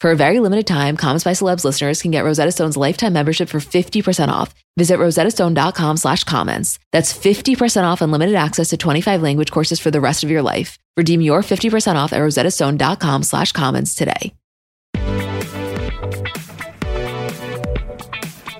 For a very limited time, Comments by Celebs listeners can get Rosetta Stone's lifetime membership for 50% off. Visit rosettastone.com slash comments. That's 50% off unlimited access to 25 language courses for the rest of your life. Redeem your 50% off at rosettastone.com slash comments today.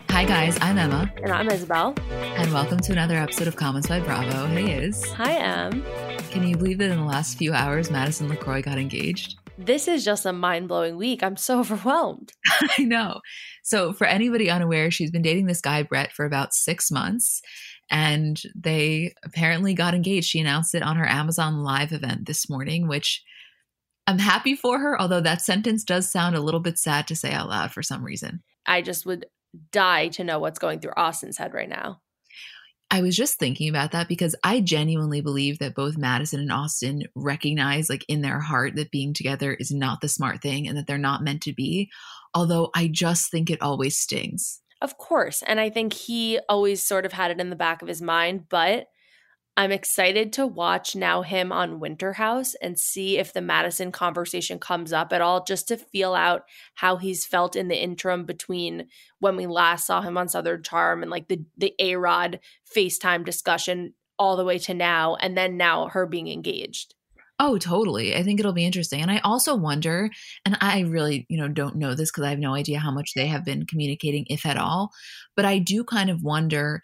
Hi guys, I'm Emma. And I'm Isabel. And welcome to another episode of Comments by Bravo. Hey Is. Hi Em. Can you believe that in the last few hours Madison LaCroix got engaged? This is just a mind blowing week. I'm so overwhelmed. I know. So, for anybody unaware, she's been dating this guy, Brett, for about six months. And they apparently got engaged. She announced it on her Amazon Live event this morning, which I'm happy for her, although that sentence does sound a little bit sad to say out loud for some reason. I just would die to know what's going through Austin's head right now. I was just thinking about that because I genuinely believe that both Madison and Austin recognize, like in their heart, that being together is not the smart thing and that they're not meant to be. Although I just think it always stings. Of course. And I think he always sort of had it in the back of his mind. But I'm excited to watch now him on Winter House and see if the Madison conversation comes up at all, just to feel out how he's felt in the interim between when we last saw him on Southern Charm and like the the A Rod FaceTime discussion all the way to now, and then now her being engaged. Oh, totally. I think it'll be interesting. And I also wonder, and I really, you know, don't know this because I have no idea how much they have been communicating, if at all, but I do kind of wonder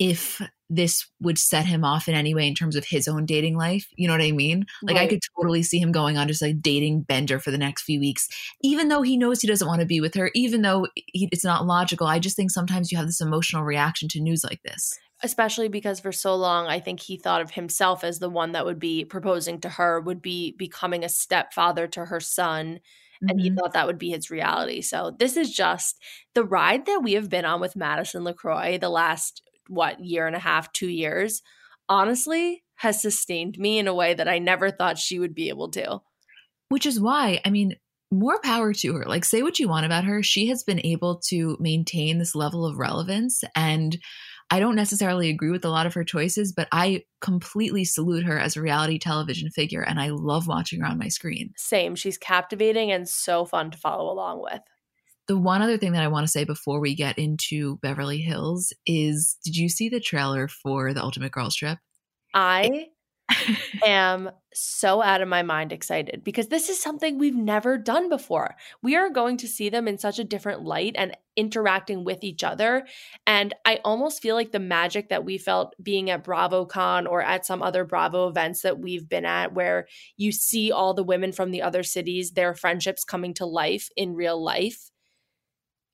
if this would set him off in any way in terms of his own dating life. You know what I mean? Like right. I could totally see him going on just like dating Bender for the next few weeks, even though he knows he doesn't want to be with her, even though he, it's not logical. I just think sometimes you have this emotional reaction to news like this. Especially because for so long, I think he thought of himself as the one that would be proposing to her, would be becoming a stepfather to her son and he mm-hmm. thought that would be his reality. So this is just the ride that we have been on with Madison LaCroix the last what year and a half, two years, honestly has sustained me in a way that I never thought she would be able to. Which is why, I mean, more power to her. Like, say what you want about her. She has been able to maintain this level of relevance. And I don't necessarily agree with a lot of her choices, but I completely salute her as a reality television figure. And I love watching her on my screen. Same. She's captivating and so fun to follow along with. The one other thing that I want to say before we get into Beverly Hills is did you see the trailer for the Ultimate Girls Trip? I am so out of my mind excited because this is something we've never done before. We are going to see them in such a different light and interacting with each other. And I almost feel like the magic that we felt being at BravoCon or at some other Bravo events that we've been at, where you see all the women from the other cities, their friendships coming to life in real life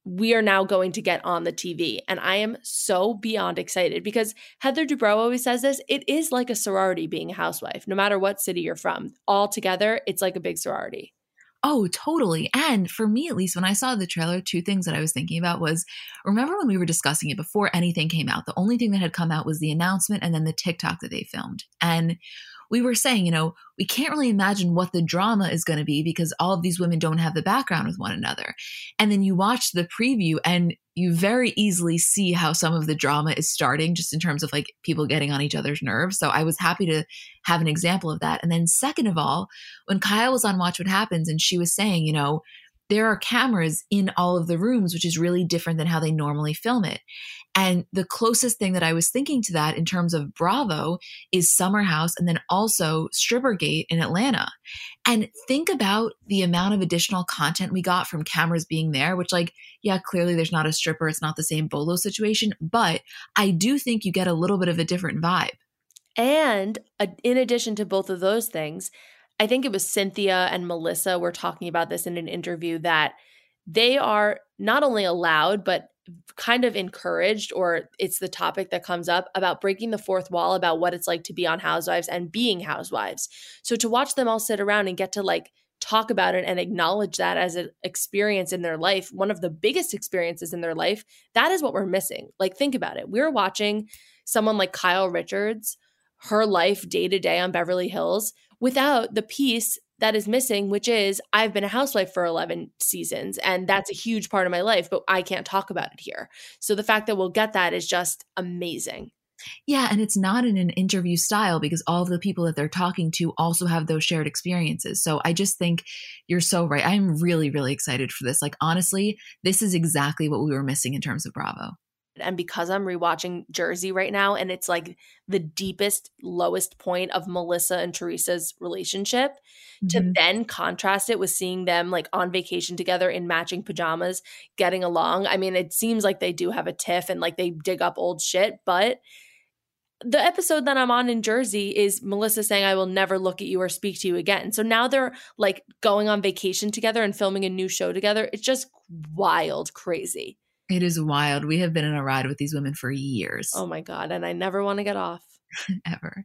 we are now going to get on the TV. And I am so beyond excited because Heather Dubrow always says this it is like a sorority being a housewife, no matter what city you're from. All together, it's like a big sorority. Oh, totally. And for me, at least, when I saw the trailer, two things that I was thinking about was remember when we were discussing it before anything came out? The only thing that had come out was the announcement and then the TikTok that they filmed. And we were saying, you know, we can't really imagine what the drama is going to be because all of these women don't have the background with one another. And then you watch the preview and you very easily see how some of the drama is starting just in terms of like people getting on each other's nerves. So I was happy to have an example of that. And then, second of all, when Kyle was on Watch What Happens and she was saying, you know, there are cameras in all of the rooms, which is really different than how they normally film it. And the closest thing that I was thinking to that in terms of Bravo is Summer House and then also Strippergate in Atlanta. And think about the amount of additional content we got from cameras being there, which, like, yeah, clearly there's not a stripper, it's not the same Bolo situation, but I do think you get a little bit of a different vibe. And in addition to both of those things, I think it was Cynthia and Melissa were talking about this in an interview that they are not only allowed, but kind of encouraged, or it's the topic that comes up about breaking the fourth wall about what it's like to be on Housewives and being housewives. So to watch them all sit around and get to like talk about it and acknowledge that as an experience in their life, one of the biggest experiences in their life, that is what we're missing. Like, think about it. We're watching someone like Kyle Richards, her life day to day on Beverly Hills without the piece that is missing, which is I've been a housewife for 11 seasons and that's a huge part of my life, but I can't talk about it here. So the fact that we'll get that is just amazing. Yeah, and it's not in an interview style because all of the people that they're talking to also have those shared experiences. So I just think you're so right. I'm really, really excited for this. Like, honestly, this is exactly what we were missing in terms of Bravo and because I'm rewatching Jersey right now and it's like the deepest lowest point of Melissa and Teresa's relationship mm-hmm. to then contrast it with seeing them like on vacation together in matching pajamas getting along. I mean, it seems like they do have a tiff and like they dig up old shit, but the episode that I'm on in Jersey is Melissa saying, I will never look at you or speak to you again. So now they're like going on vacation together and filming a new show together. It's just wild, crazy. It is wild. We have been in a ride with these women for years. Oh my God. And I never want to get off. Ever.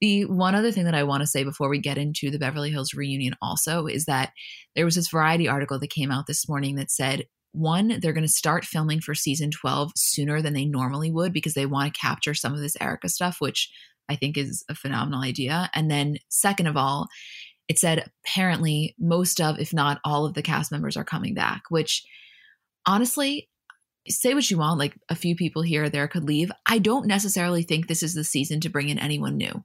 The one other thing that I want to say before we get into the Beverly Hills reunion also is that there was this variety article that came out this morning that said one, they're going to start filming for season 12 sooner than they normally would because they want to capture some of this Erika stuff, which I think is a phenomenal idea. And then, second of all, it said apparently most of, if not all of the cast members are coming back, which honestly, say what you want, like a few people here or there could leave. I don't necessarily think this is the season to bring in anyone new.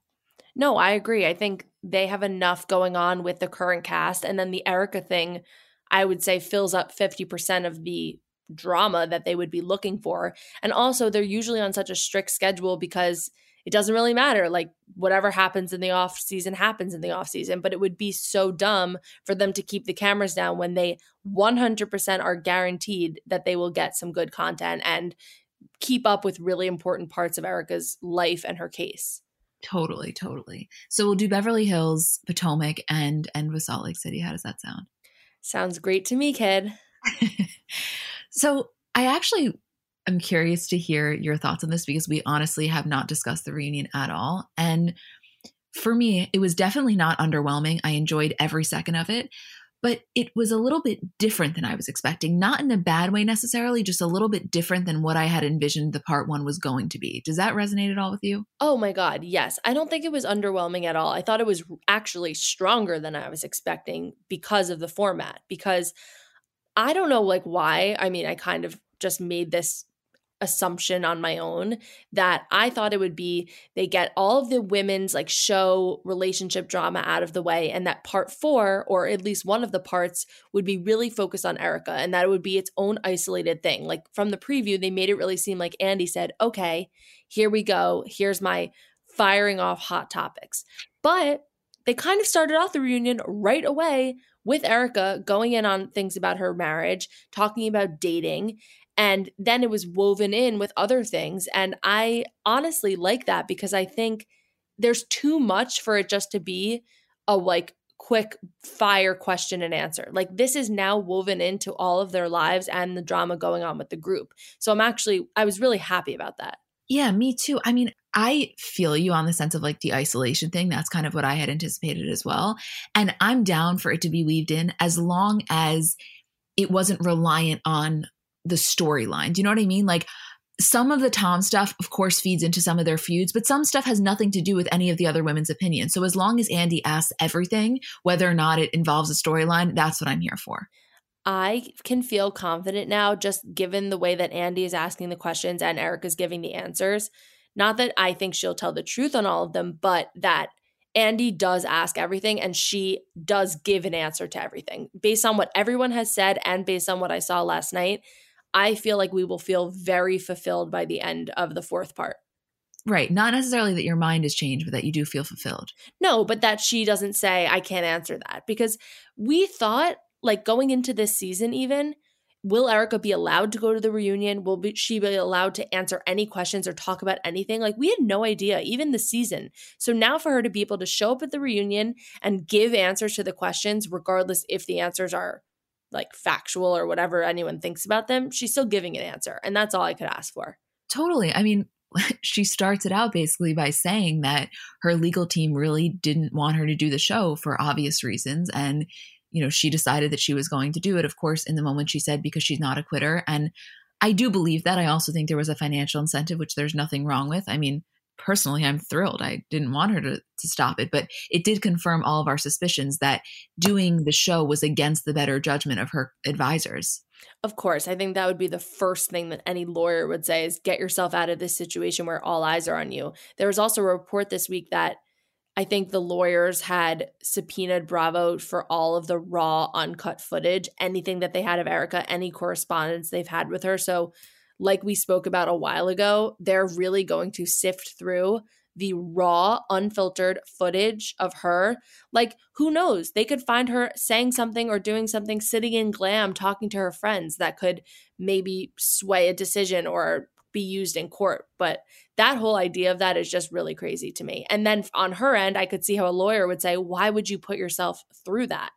No, I agree. I think they have enough going on with the current cast. And then the Erika thing, I would say, fills up 50% of the drama that they would be looking for. And also, they're usually on such a strict schedule because it doesn't really matter. Like whatever happens in the off season happens in the off season, but it would be so dumb for them to keep the cameras down when they 100% are guaranteed that they will get some good content and keep up with really important parts of Erika's life and her case. Totally, totally. So we'll do Beverly Hills, Potomac, and end with Salt Lake City. How does that sound? Sounds great to me, kid. so I actually I'm curious to hear your thoughts on this because we honestly have not discussed the reunion at all. And for me, it was definitely not underwhelming. I enjoyed every second of it, but it was a little bit different than I was expecting. Not in a bad way necessarily, just a little bit different than what I had envisioned the part one was going to be. Does that resonate at all with you? Oh my God, yes. I don't think it was underwhelming at all. I thought it was actually stronger than I was expecting because of the format. Because I don't know, like, why. I mean, I kind of just made this assumption on my own that I thought it would be they get all of the women's like show relationship drama out of the way and that part 4 or at least one of the parts would be really focused on Erika and that it would be its own isolated thing. Like from the preview they made it really seem like Andy said, "Okay, here we go. Here's my firing off hot topics." But they kind of started off the reunion right away with Erika going in on things about her marriage, talking about dating, and then it was woven in with other things. And I honestly like that because I think there's too much for it just to be a like quick fire question and answer. Like this is now woven into all of their lives and the drama going on with the group. So I'm actually, I was really happy about that. Yeah, me too. I mean, I feel you on the sense of like the isolation thing. That's kind of what I had anticipated as well. And I'm down for it to be weaved in as long as it wasn't reliant on the storyline. Do you know what I mean? Like some of the Tom stuff, of course, feeds into some of their feuds, but some stuff has nothing to do with any of the other women's opinions. So as long as Andy asks everything, whether or not it involves a storyline, that's what I'm here for. I can feel confident now, just given the way that Andy is asking the questions and Eric is giving the answers. Not that I think she'll tell the truth on all of them, but that Andy does ask everything and she does give an answer to everything. Based on what everyone has said and based on what I saw last night, I feel like we will feel very fulfilled by the end of the fourth part. Right. Not necessarily that your mind has changed, but that you do feel fulfilled. No, but that she doesn't say, I can't answer that. Because we thought, like going into this season, even, will Erika be allowed to go to the reunion? Will be, she be allowed to answer any questions or talk about anything? Like, we had no idea, even the season. So now for her to be able to show up at the reunion and give answers to the questions, regardless if the answers are like factual or whatever anyone thinks about them, she's still giving an answer. And that's all I could ask for. Totally. I mean, she starts it out basically by saying that her legal team really didn't want her to do the show for obvious reasons. And, you know, she decided that she was going to do it, of course, in the moment she said, because she's not a quitter. And I do believe that. I also think there was a financial incentive, which there's nothing wrong with. I mean, personally, I'm thrilled. I didn't want her to, to stop it, but it did confirm all of our suspicions that doing the show was against the better judgment of her advisors. Of course, I think that would be the first thing that any lawyer would say is get yourself out of this situation where all eyes are on you. There was also a report this week that I think the lawyers had subpoenaed Bravo for all of the raw, uncut footage, anything that they had of Erika, any correspondence they've had with her. So like we spoke about a while ago, they're really going to sift through the raw, unfiltered footage of her. Like, who knows? They could find her saying something or doing something, sitting in glam, talking to her friends that could maybe sway a decision or be used in court. But that whole idea of that is just really crazy to me. And then on her end, I could see how a lawyer would say, Why would you put yourself through that?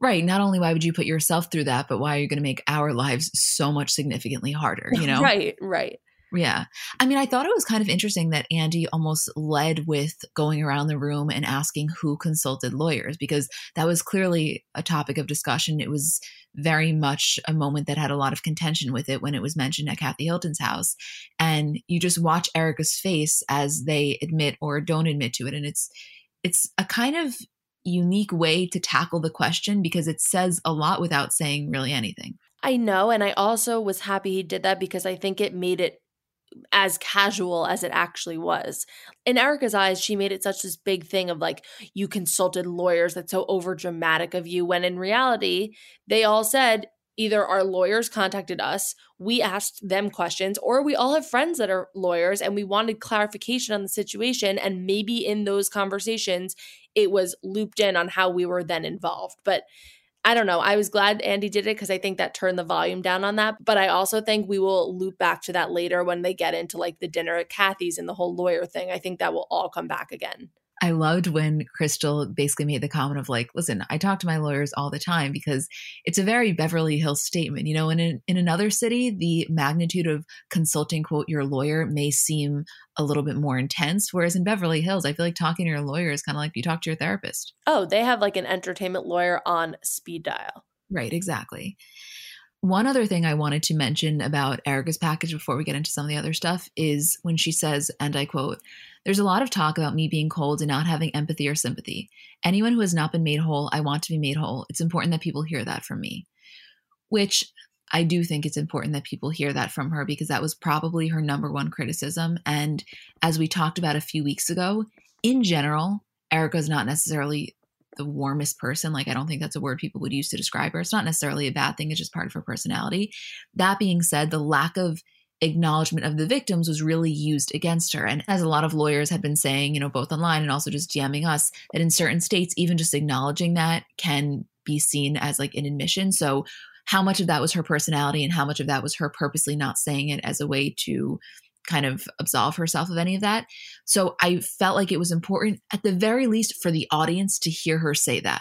Right. Not only why would you put yourself through that, but why are you going to make our lives so much significantly harder, you know? right, right. Yeah. I mean, I thought it was kind of interesting that Andy almost led with going around the room and asking who consulted lawyers because that was clearly a topic of discussion. It was very much a moment that had a lot of contention with it when it was mentioned at Kathy Hilton's house. And you just watch Erika's face as they admit or don't admit to it. And it's, it's a kind of unique way to tackle the question because it says a lot without saying really anything. I know. And I also was happy he did that because I think it made it as casual as it actually was. In Erika's eyes, she made it such this big thing of like, you consulted lawyers, that's so over dramatic of you. When in reality, they all said, either our lawyers contacted us, we asked them questions, or we all have friends that are lawyers and we wanted clarification on the situation. And maybe in those conversations, it was looped in on how we were then involved. But I don't know. I was glad Andy did it because I think that turned the volume down on that. But I also think we will loop back to that later when they get into like the dinner at Kathy's and the whole lawyer thing. I think that will all come back again. I loved when Crystal basically made the comment of like, listen, I talk to my lawyers all the time because it's a very Beverly Hills statement. You know, in, in, in another city, the magnitude of consulting, quote, your lawyer may seem a little bit more intense. Whereas in Beverly Hills, I feel like talking to your lawyer is kind of like you talk to your therapist. Oh, they have like an entertainment lawyer on speed dial. Right, exactly. One other thing I wanted to mention about Erika's package before we get into some of the other stuff is when she says, and I quote, There's a lot of talk about me being cold and not having empathy or sympathy. Anyone who has not been made whole, I want to be made whole. It's important that people hear that from me. Which I do think it's important that people hear that from her because that was probably her number one criticism. And as we talked about a few weeks ago, in general, Erika's not necessarily the warmest person. Like, I don't think that's a word people would use to describe her. It's not necessarily a bad thing, it's just part of her personality. That being said, the lack of acknowledgement of the victims was really used against her. And as a lot of lawyers had been saying, you know, both online and also just DMing us, that in certain states, even just acknowledging that can be seen as like an admission. So, how much of that was her personality and how much of that was her purposely not saying it as a way to kind of absolve herself of any of that. So I felt like it was important, at the very least, for the audience to hear her say that.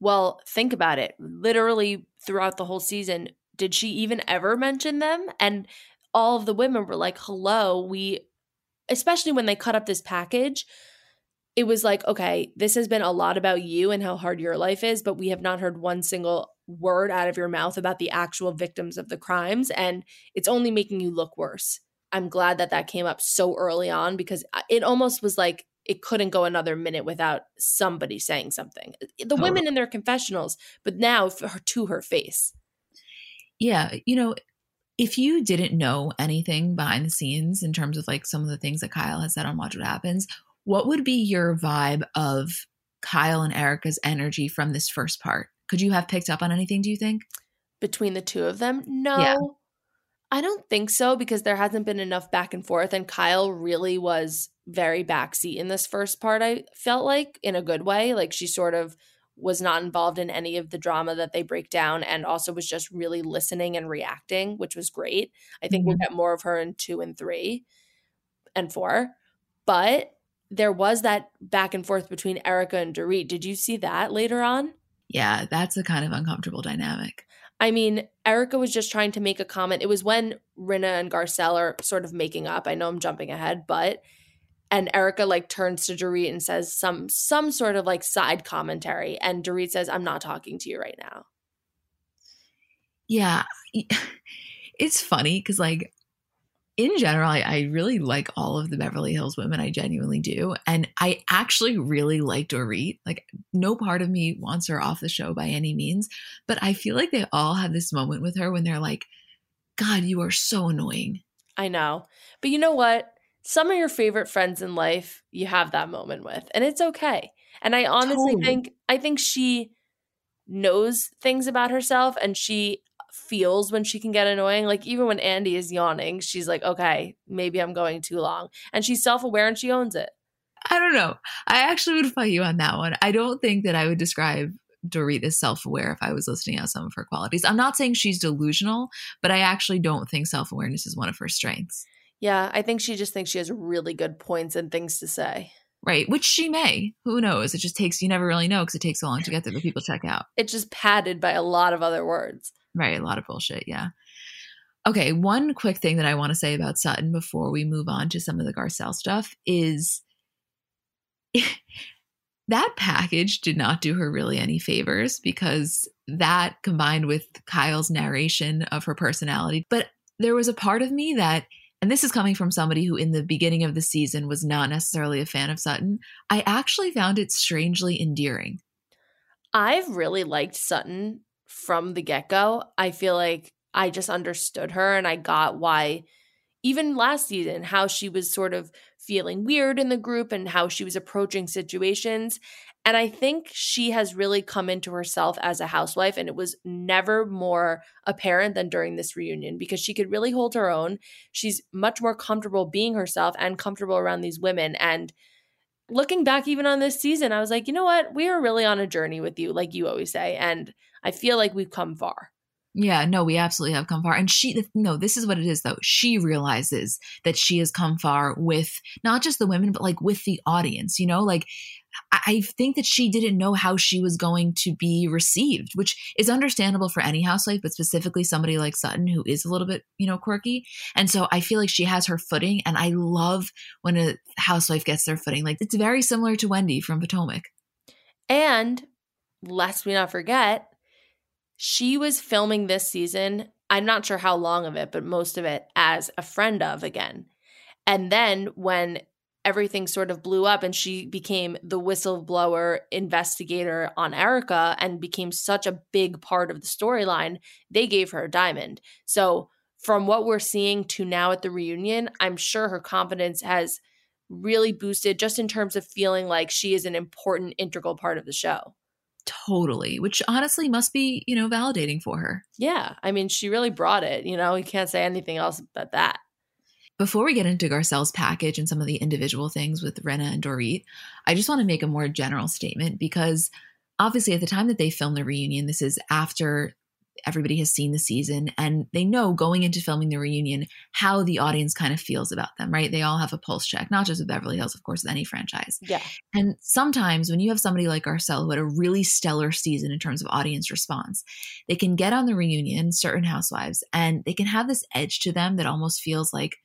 Well, think about it. Literally throughout the whole season, did she even ever mention them? And all of the women were like, hello, we, especially when they cut up this package, it was like, okay, this has been a lot about you and how hard your life is, but we have not heard one single word out of your mouth about the actual victims of the crimes. And it's only making you look worse. I'm glad that that came up so early on because uh, it almost was like it couldn't go another minute without somebody saying something. Uh, the women in their confessionals, but now her, to her face. Yeah, you know, if you didn't know anything behind the scenes in terms of like some of the things that Kyle has said on Watch What Happens, what would be your vibe of Kyle and Erika's energy from this first part? Could you have picked up on anything, do you think? Between the two of them? No. Yeah. I don't think so because there hasn't been enough back and forth. And Kyle really was very backseat in this first part, I felt like, in a good way. Like she sort of was not involved in any of the drama that they break down and also was just really listening and reacting, which was great. I think mm-hmm. we'll get more of her in two and three and four. But there was that back and forth between Erika and Dorit. Did you see that later on? Yeah, that's a kind of uncomfortable dynamic. I mean, Erika was just trying to make a comment. It was when Rinna and Garcelle are sort of making up. I know I'm jumping ahead, but and Erika like turns to Dorit and says some some sort of like side commentary, and Dorit says, "I'm not talking to you right now." Yeah, it's funny because like in general, I, I, really like all of the Beverly Hills women. I genuinely do. And I actually really like Dorit. Like, no part of me wants her off the show by any means. But I feel like they all have this moment with her when they're like, God, you are so annoying. I know. But you know what? Some of your favorite friends in life, you have that moment with, and it's okay. And I honestly totally. think, I think she knows things about herself and she feels when she can get annoying. Like even when Andy is yawning, she's like, okay, maybe I'm going too long. And she's self aware and she owns it. I don't know. I actually would fight you on that one. I don't think that I would describe Dorit as self aware if I was listing out some of her qualities. I'm not saying she's delusional, but I actually don't think self awareness is one of her strengths. Yeah, I think she just thinks she has really good points and things to say. Right, which she may. Who knows? It just takes, you never really know because it takes so long to get there, but people check out. It's just padded by a lot of other words. Right. A lot of bullshit. Yeah. Okay. One quick thing that I want to say about Sutton before we move on to some of the Garcelle stuff is that package did not do her really any favors because that combined with Kyle's narration of her personality. But there was a part of me that, and this is coming from somebody who in the beginning of the season was not necessarily a fan of Sutton, I actually found it strangely endearing. I've really liked Sutton from the get go. I feel like I just understood her and I got why, even last season, how she was sort of feeling weird in the group and how she was approaching situations. And I think she has really come into herself as a housewife, and it was never more apparent than during this reunion because she could really hold her own. She's much more comfortable being herself and comfortable around these women. And looking back, even on this season, I was like, you know what? We are really on a journey with you, like you always say. And I feel like we've come far. Yeah, no, we absolutely have come far. And she, no, this is what it is though. She realizes that she has come far with not just the women, but like with the audience, you know, like I think that she didn't know how she was going to be received, which is understandable for any housewife, but specifically somebody like Sutton who is a little bit, you know, quirky. And so I feel like she has her footing. And I love when a housewife gets their footing. Like it's very similar to Wendy from Potomac. And lest we not forget, she was filming this season, I'm not sure how long of it, but most of it as a friend of again. And then when everything sort of blew up and she became the whistleblower investigator on Erika and became such a big part of the storyline, they gave her a diamond. So, from what we're seeing to now at the reunion, I'm sure her confidence has really boosted just in terms of feeling like she is an important, integral part of the show. Totally, which honestly must be, you know, validating for her. Yeah. I mean, she really brought it. You know, you can't say anything else but that. Before we get into Garcelle's package and some of the individual things with Rinna and Dorit, I just want to make a more general statement because obviously at the time that they filmed the reunion, this is after everybody has seen the season and they know going into filming the reunion how the audience kind of feels about them, right? They all have a pulse check, not just with Beverly Hills, of course, with any franchise. Yeah. And sometimes when you have somebody like Garcelle who had a really stellar season in terms of audience response, they can get on the reunion, certain housewives, and they can have this edge to them that almost feels like,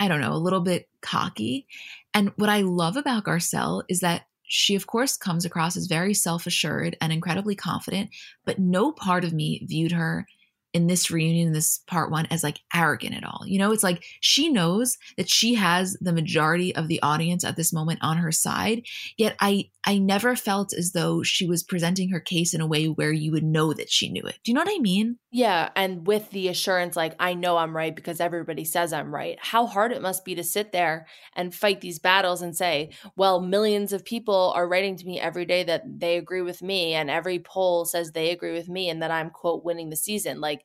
I don't know, a little bit cocky. And what I love about Garcelle is that she, of course, comes across as very self assured and incredibly confident, but no part of me viewed her in this reunion, in this part one, as like arrogant at all. You know, it's like she knows that she has the majority of the audience at this moment on her side. Yet I I never felt as though she was presenting her case in a way where you would know that she knew it. Do you know what I mean? Yeah. And with the assurance, like, I know I'm right because everybody says I'm right. How hard it must be to sit there and fight these battles and say, well, millions of people are writing to me every day that they agree with me. And every poll says they agree with me and that I'm, quote, winning the season. Like,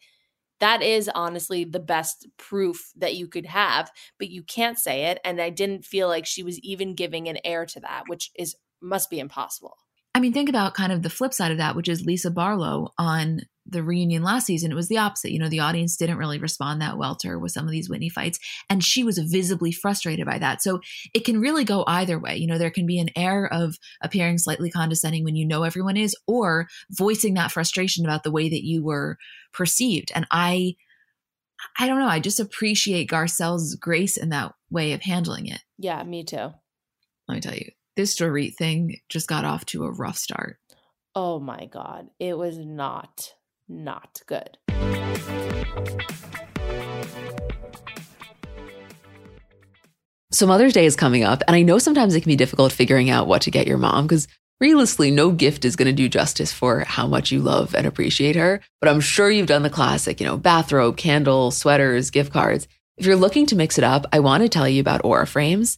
that is honestly the best proof that you could have, but you can't say it. And I didn't feel like she was even giving an air to that, which is must be impossible. I mean, think about kind of the flip side of that, which is Lisa Barlow on the reunion last season. It was the opposite. You know, the audience didn't really respond that well to her with some of these Whitney fights, and she was visibly frustrated by that. So it can really go either way. You know, there can be an air of appearing slightly condescending when you know everyone is, or voicing that frustration about the way that you were perceived. And I, I don't know. I just appreciate Garcelle's grace in that way of handling it. Yeah, me too. Let me tell you, this Dorit thing just got off to a rough start. Oh my God. It was not, not good. So Mother's Day is coming up, and I know sometimes it can be difficult figuring out what to get your mom because realistically, no gift is going to do justice for how much you love and appreciate her. But I'm sure you've done the classic, you know, bathrobe, candle, sweaters, gift cards. If you're looking to mix it up, I want to tell you about Aura Frames.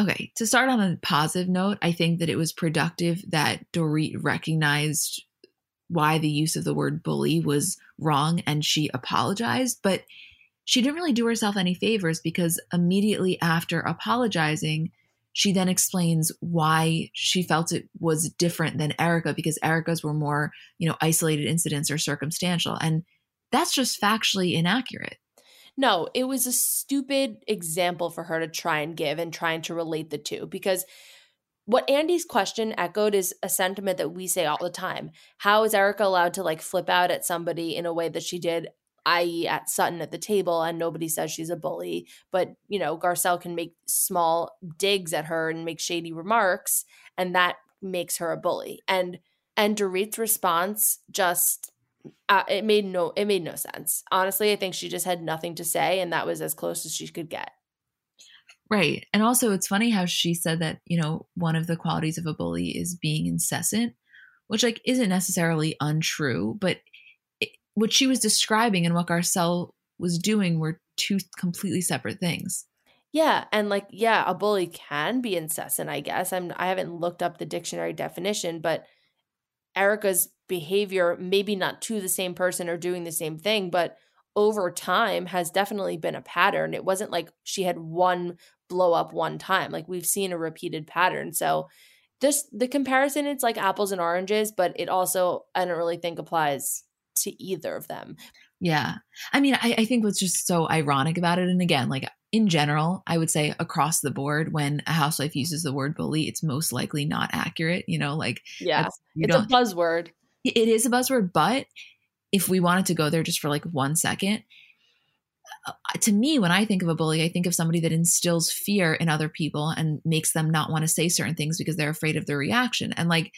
Okay, to start on a positive note, I think that it was productive that Dorit recognized why the use of the word bully was wrong and she apologized, but she didn't really do herself any favors because immediately after apologizing, she then explains why she felt it was different than Erika because Erika's were more, you know, isolated incidents or circumstantial. And that's just factually inaccurate. No, it was a stupid example for her to try and give and trying to relate the two because what Andy's question echoed is a sentiment that we say all the time. How is Erika allowed to like flip out at somebody in a way that she did, i.e., at Sutton at the table, and nobody says she's a bully? But, you know, Garcelle can make small digs at her and make shady remarks, and that makes her a bully. And and Dorit's response just uh, it made no it made no sense. Honestly, I think she just had nothing to say and that was as close as she could get. Right. And also it's funny how she said that, you know, one of the qualities of a bully is being incessant, which like isn't necessarily untrue, but it, what she was describing and what Garcelle was doing were two completely separate things. Yeah, and like yeah, a bully can be incessant, I guess. I'm I haven't looked up the dictionary definition, but Erika's behavior, maybe not to the same person or doing the same thing, but over time has definitely been a pattern. It wasn't like she had one blow up one time. Like we've seen a repeated pattern. So this the comparison it's like apples and oranges, but it also I don't really think applies to either of them. Yeah. I mean, I, I think what's just so ironic about it, and again, like in general, I would say across the board, when a housewife uses the word bully, it's most likely not accurate. You know, like yeah, it's a buzzword. It is a buzzword, but if we wanted to go there just for like one second, uh, to me, when I think of a bully, I think of somebody that instills fear in other people and makes them not want to say certain things because they're afraid of their reaction. And like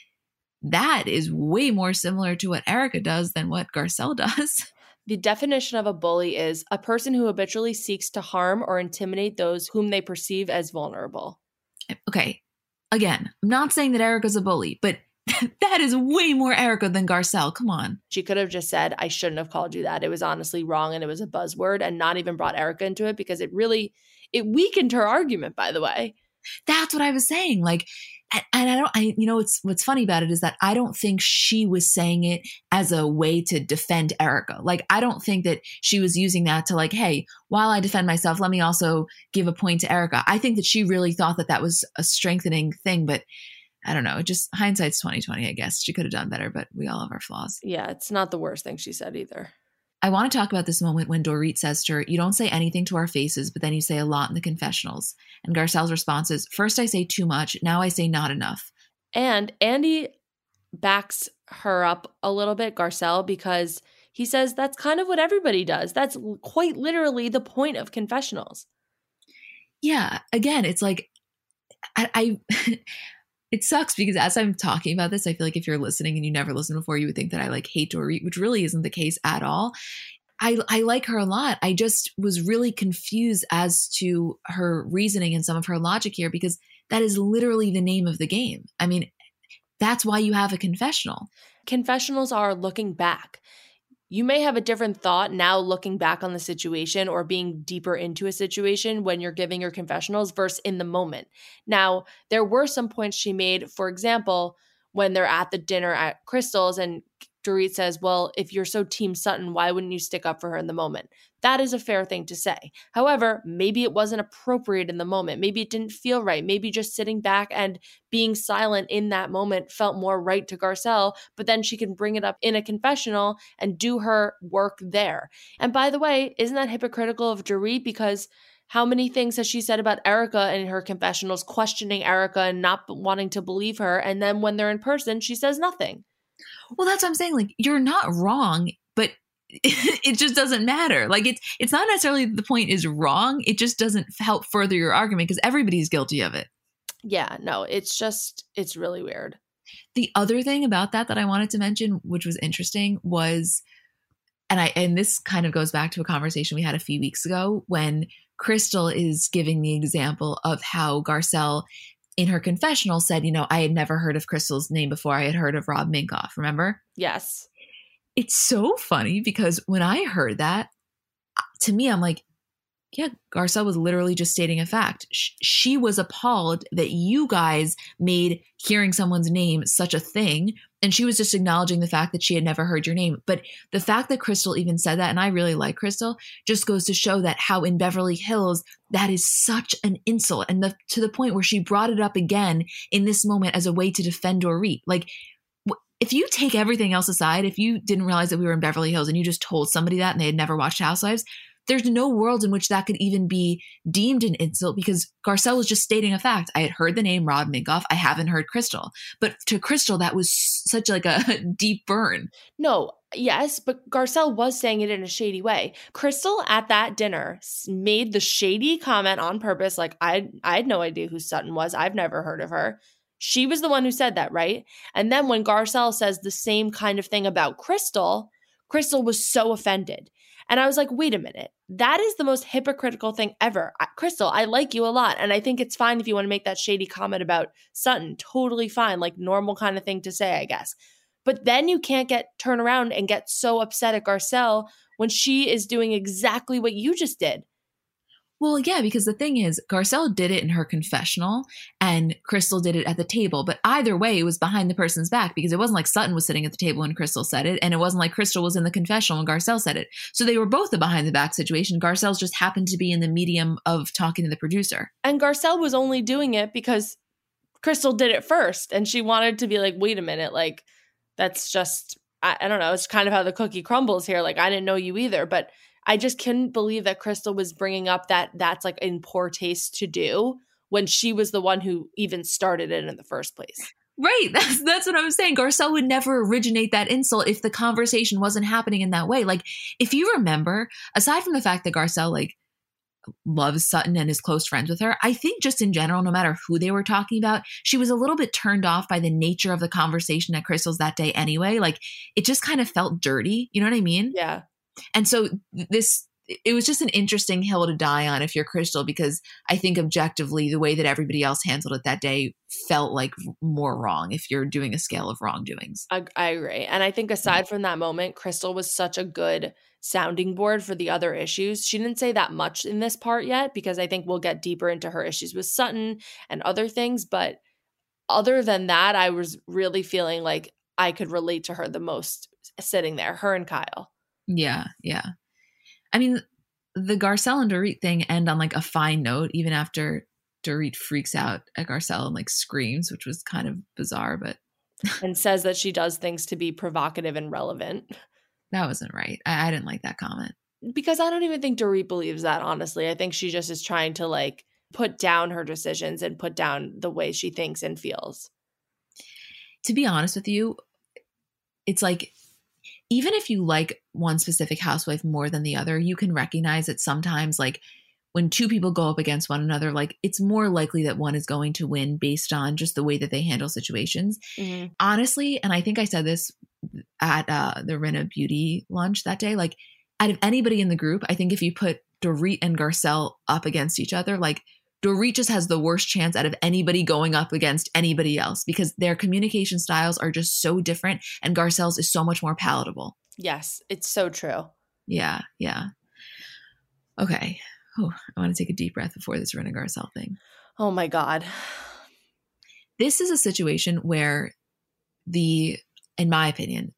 that is way more similar to what Erika does than what Garcelle does. The definition of a bully is a person who habitually seeks to harm or intimidate those whom they perceive as vulnerable. Okay. Again, I'm not saying that Erika's a bully, but that is way more Erika than Garcelle. Come on. She could have just said, I shouldn't have called you that. It was honestly wrong and it was a buzzword and not even brought Erika into it because it really it weakened her argument, by the way. That's what I was saying. Like and I don't, I, you know, what's, what's funny about it is that I don't think she was saying it as a way to defend Erika. Like, I don't think that she was using that to like, Hey, while I defend myself, let me also give a point to Erika. I think that she really thought that that was a strengthening thing, but I don't know. Just hindsight's 2020, I guess. She could have done better, but we all have our flaws. Yeah. It's not the worst thing she said either. I want to talk about this moment when Dorit says to her, You don't say anything to our faces, but then you say a lot in the confessionals. And Garcelle's response is, First I say too much, now I say not enough. And Andy backs her up a little bit, Garcelle, because he says that's kind of what everybody does. That's quite literally the point of confessionals. Yeah. Again, it's like, I, I it sucks because as I'm talking about this, I feel like if you're listening and you never listened before, you would think that I like hate Dorit, which really isn't the case at all. I, I like her a lot. I just was really confused as to her reasoning and some of her logic here because that is literally the name of the game. I mean, that's why you have a confessional. Confessionals are looking back you may have a different thought now looking back on the situation or being deeper into a situation when you're giving your confessionals versus in the moment. Now, there were some points she made, for example, when they're at the dinner at Crystal's and Dorit says, Well, if you're so Team Sutton, why wouldn't you stick up for her in the moment? That is a fair thing to say. However, maybe it wasn't appropriate in the moment. Maybe it didn't feel right. Maybe just sitting back and being silent in that moment felt more right to Garcelle, but then she can bring it up in a confessional and do her work there. And by the way, isn't that hypocritical of Dorit? Because how many things has she said about Erika in her confessionals, questioning Erika and not wanting to believe her? And then when they're in person, she says nothing. Well, that's what I'm saying. Like, you're not wrong, but it just doesn't matter. Like it's it's not necessarily the point is wrong. It just doesn't help further your argument because everybody's guilty of it. Yeah, no, it's just it's really weird. The other thing about that that I wanted to mention, which was interesting, was and I and this kind of goes back to a conversation we had a few weeks ago when Crystal is giving the example of how Garcelle in her confessional said, you know, I had never heard of Crystal's name before. I had heard of Rob Minkoff, remember? Yes. It's so funny because when I heard that, to me, I'm like, yeah, Garcelle was literally just stating a fact. She was appalled that you guys made hearing someone's name such a thing. And she was just acknowledging the fact that she had never heard your name. But the fact that Crystal even said that, and I really like Crystal, just goes to show that how in Beverly Hills, that is such an insult. And the, to the point where she brought it up again in this moment as a way to defend Dorit. Like, if you take everything else aside, if you didn't realize that we were in Beverly Hills and you just told somebody that and they had never watched Housewives, there's no world in which that could even be deemed an insult because Garcelle was just stating a fact. I had heard the name Rob Minkoff. I haven't heard Crystal. But to Crystal, that was such like a deep burn. No, yes, but Garcelle was saying it in a shady way. Crystal at that dinner made the shady comment on purpose, like I I had no idea who Sutton was. I've never heard of her. She was the one who said that, right? And then when Garcelle says the same kind of thing about Crystal, Crystal was so offended. And I was like, wait a minute. That is the most hypocritical thing ever. Crystal, I like you a lot. And I think it's fine if you want to make that shady comment about Sutton. Totally fine. Like normal kind of thing to say, I guess. But then you can't get turn around and get so upset at Garcelle when she is doing exactly what you just did. Well, yeah, because the thing is, Garcelle did it in her confessional and Crystal did it at the table. But either way, it was behind the person's back because it wasn't like Sutton was sitting at the table when Crystal said it. And it wasn't like Crystal was in the confessional when Garcelle said it. So they were both a behind the back situation. Garcelle's just happened to be in the medium of talking to the producer. And Garcelle was only doing it because Crystal did it first. And she wanted to be like, wait a minute, like, that's just, I, I don't know. It's kind of how the cookie crumbles here. Like, I didn't know you either. But I just couldn't believe that Crystal was bringing up that that's like in poor taste to do when she was the one who even started it in the first place. Right. That's that's what I'm saying. Garcelle would never originate that insult if the conversation wasn't happening in that way. Like if you remember, aside from the fact that Garcelle like loves Sutton and is close friends with her, I think just in general, no matter who they were talking about, she was a little bit turned off by the nature of the conversation at Crystal's that day anyway. Like it just kind of felt dirty. You know what I mean? Yeah. And so this it was just an interesting hill to die on if you're Crystal, because I think objectively, the way that everybody else handled it that day felt like more wrong if you're doing a scale of wrongdoings. I, I agree. And I think aside from that moment, Crystal was such a good sounding board for the other issues. She didn't say that much in this part yet because I think we'll get deeper into her issues with Sutton and other things. But other than that, I was really feeling like I could relate to her the most sitting there, her and Kyle. Yeah, yeah. I mean, the Garcelle and Dorit thing end on like a fine note, even after Dorit freaks out at Garcelle and like screams, which was kind of bizarre, but and says that she does things to be provocative and relevant. That wasn't right. I, I didn't like that comment. Because I don't even think Dorit believes that, honestly. I think she just is trying to like put down her decisions and put down the way she thinks and feels. To be honest with you, it's like even if you like one specific housewife more than the other, you can recognize that sometimes, like, when two people go up against one another, like, it's more likely that one is going to win based on just the way that they handle situations. Mm-hmm. Honestly, and I think I said this at uh, the Rinna Beauty lunch that day, like, out of anybody in the group, I think if you put Dorit and Garcelle up against each other, like, Dorit just has the worst chance out of anybody going up against anybody else because their communication styles are just so different and Garcelle's is so much more palatable. Yes, it's so true. Yeah, yeah. Okay. Oh, I want to take a deep breath before this Rinna Garcelle thing. Oh my God. This is a situation where the, in my opinion,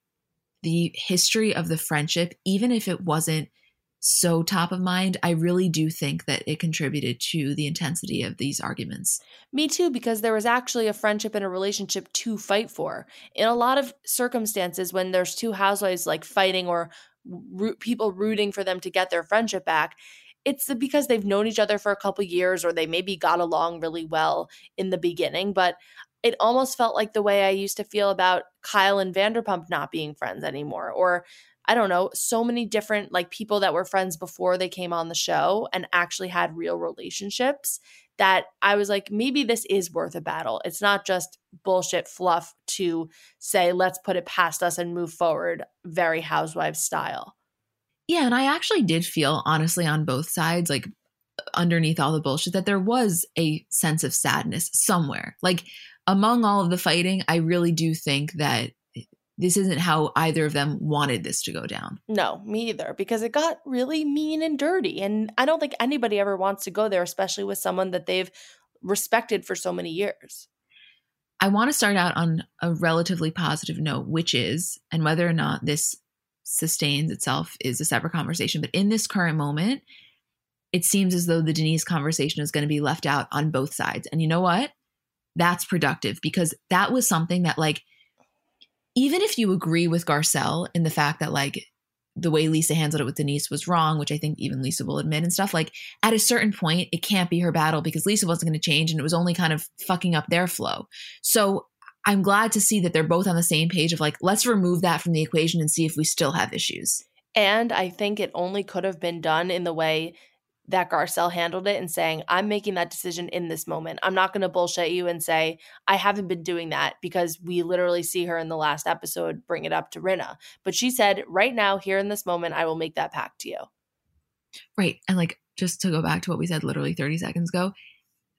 the history of the friendship, even if it wasn't – so top of mind, I really do think that it contributed to the intensity of these arguments. Me too, because there was actually a friendship and a relationship to fight for. In a lot of circumstances, when there's two housewives like fighting or root, people rooting for them to get their friendship back, it's because they've known each other for a couple years or they maybe got along really well in the beginning. But it almost felt like the way I used to feel about Kyle and Vanderpump not being friends anymore, or I don't know, so many different like people that were friends before they came on the show and actually had real relationships that I was like, maybe this is worth a battle. It's not just bullshit fluff to say, let's put it past us and move forward, very housewives style. Yeah. And I actually did feel, honestly, on both sides, like underneath all the bullshit, that there was a sense of sadness somewhere. Like among all of the fighting, I really do think that this isn't how either of them wanted this to go down. No, me either, because it got really mean and dirty. And I don't think anybody ever wants to go there, especially with someone that they've respected for so many years. I want to start out on a relatively positive note, which is, and whether or not this sustains itself is a separate conversation, but in this current moment, it seems as though the Denise conversation is going to be left out on both sides. And you know what? That's productive because that was something that, like, even if you agree with Garcelle in the fact that like the way Lisa handled it with Denise was wrong, which I think even Lisa will admit and stuff, like at a certain point, it can't be her battle because Lisa wasn't going to change and it was only kind of fucking up their flow. So I'm glad to see that they're both on the same page of like, let's remove that from the equation and see if we still have issues. And I think it only could have been done in the way that Garcelle handled it and saying, I'm making that decision in this moment. I'm not going to bullshit you and say, I haven't been doing that because we literally see her in the last episode bring it up to Rinna. But she said, right now, here in this moment, I will make that pact to you. Right. And like, just to go back to what we said literally 30 seconds ago,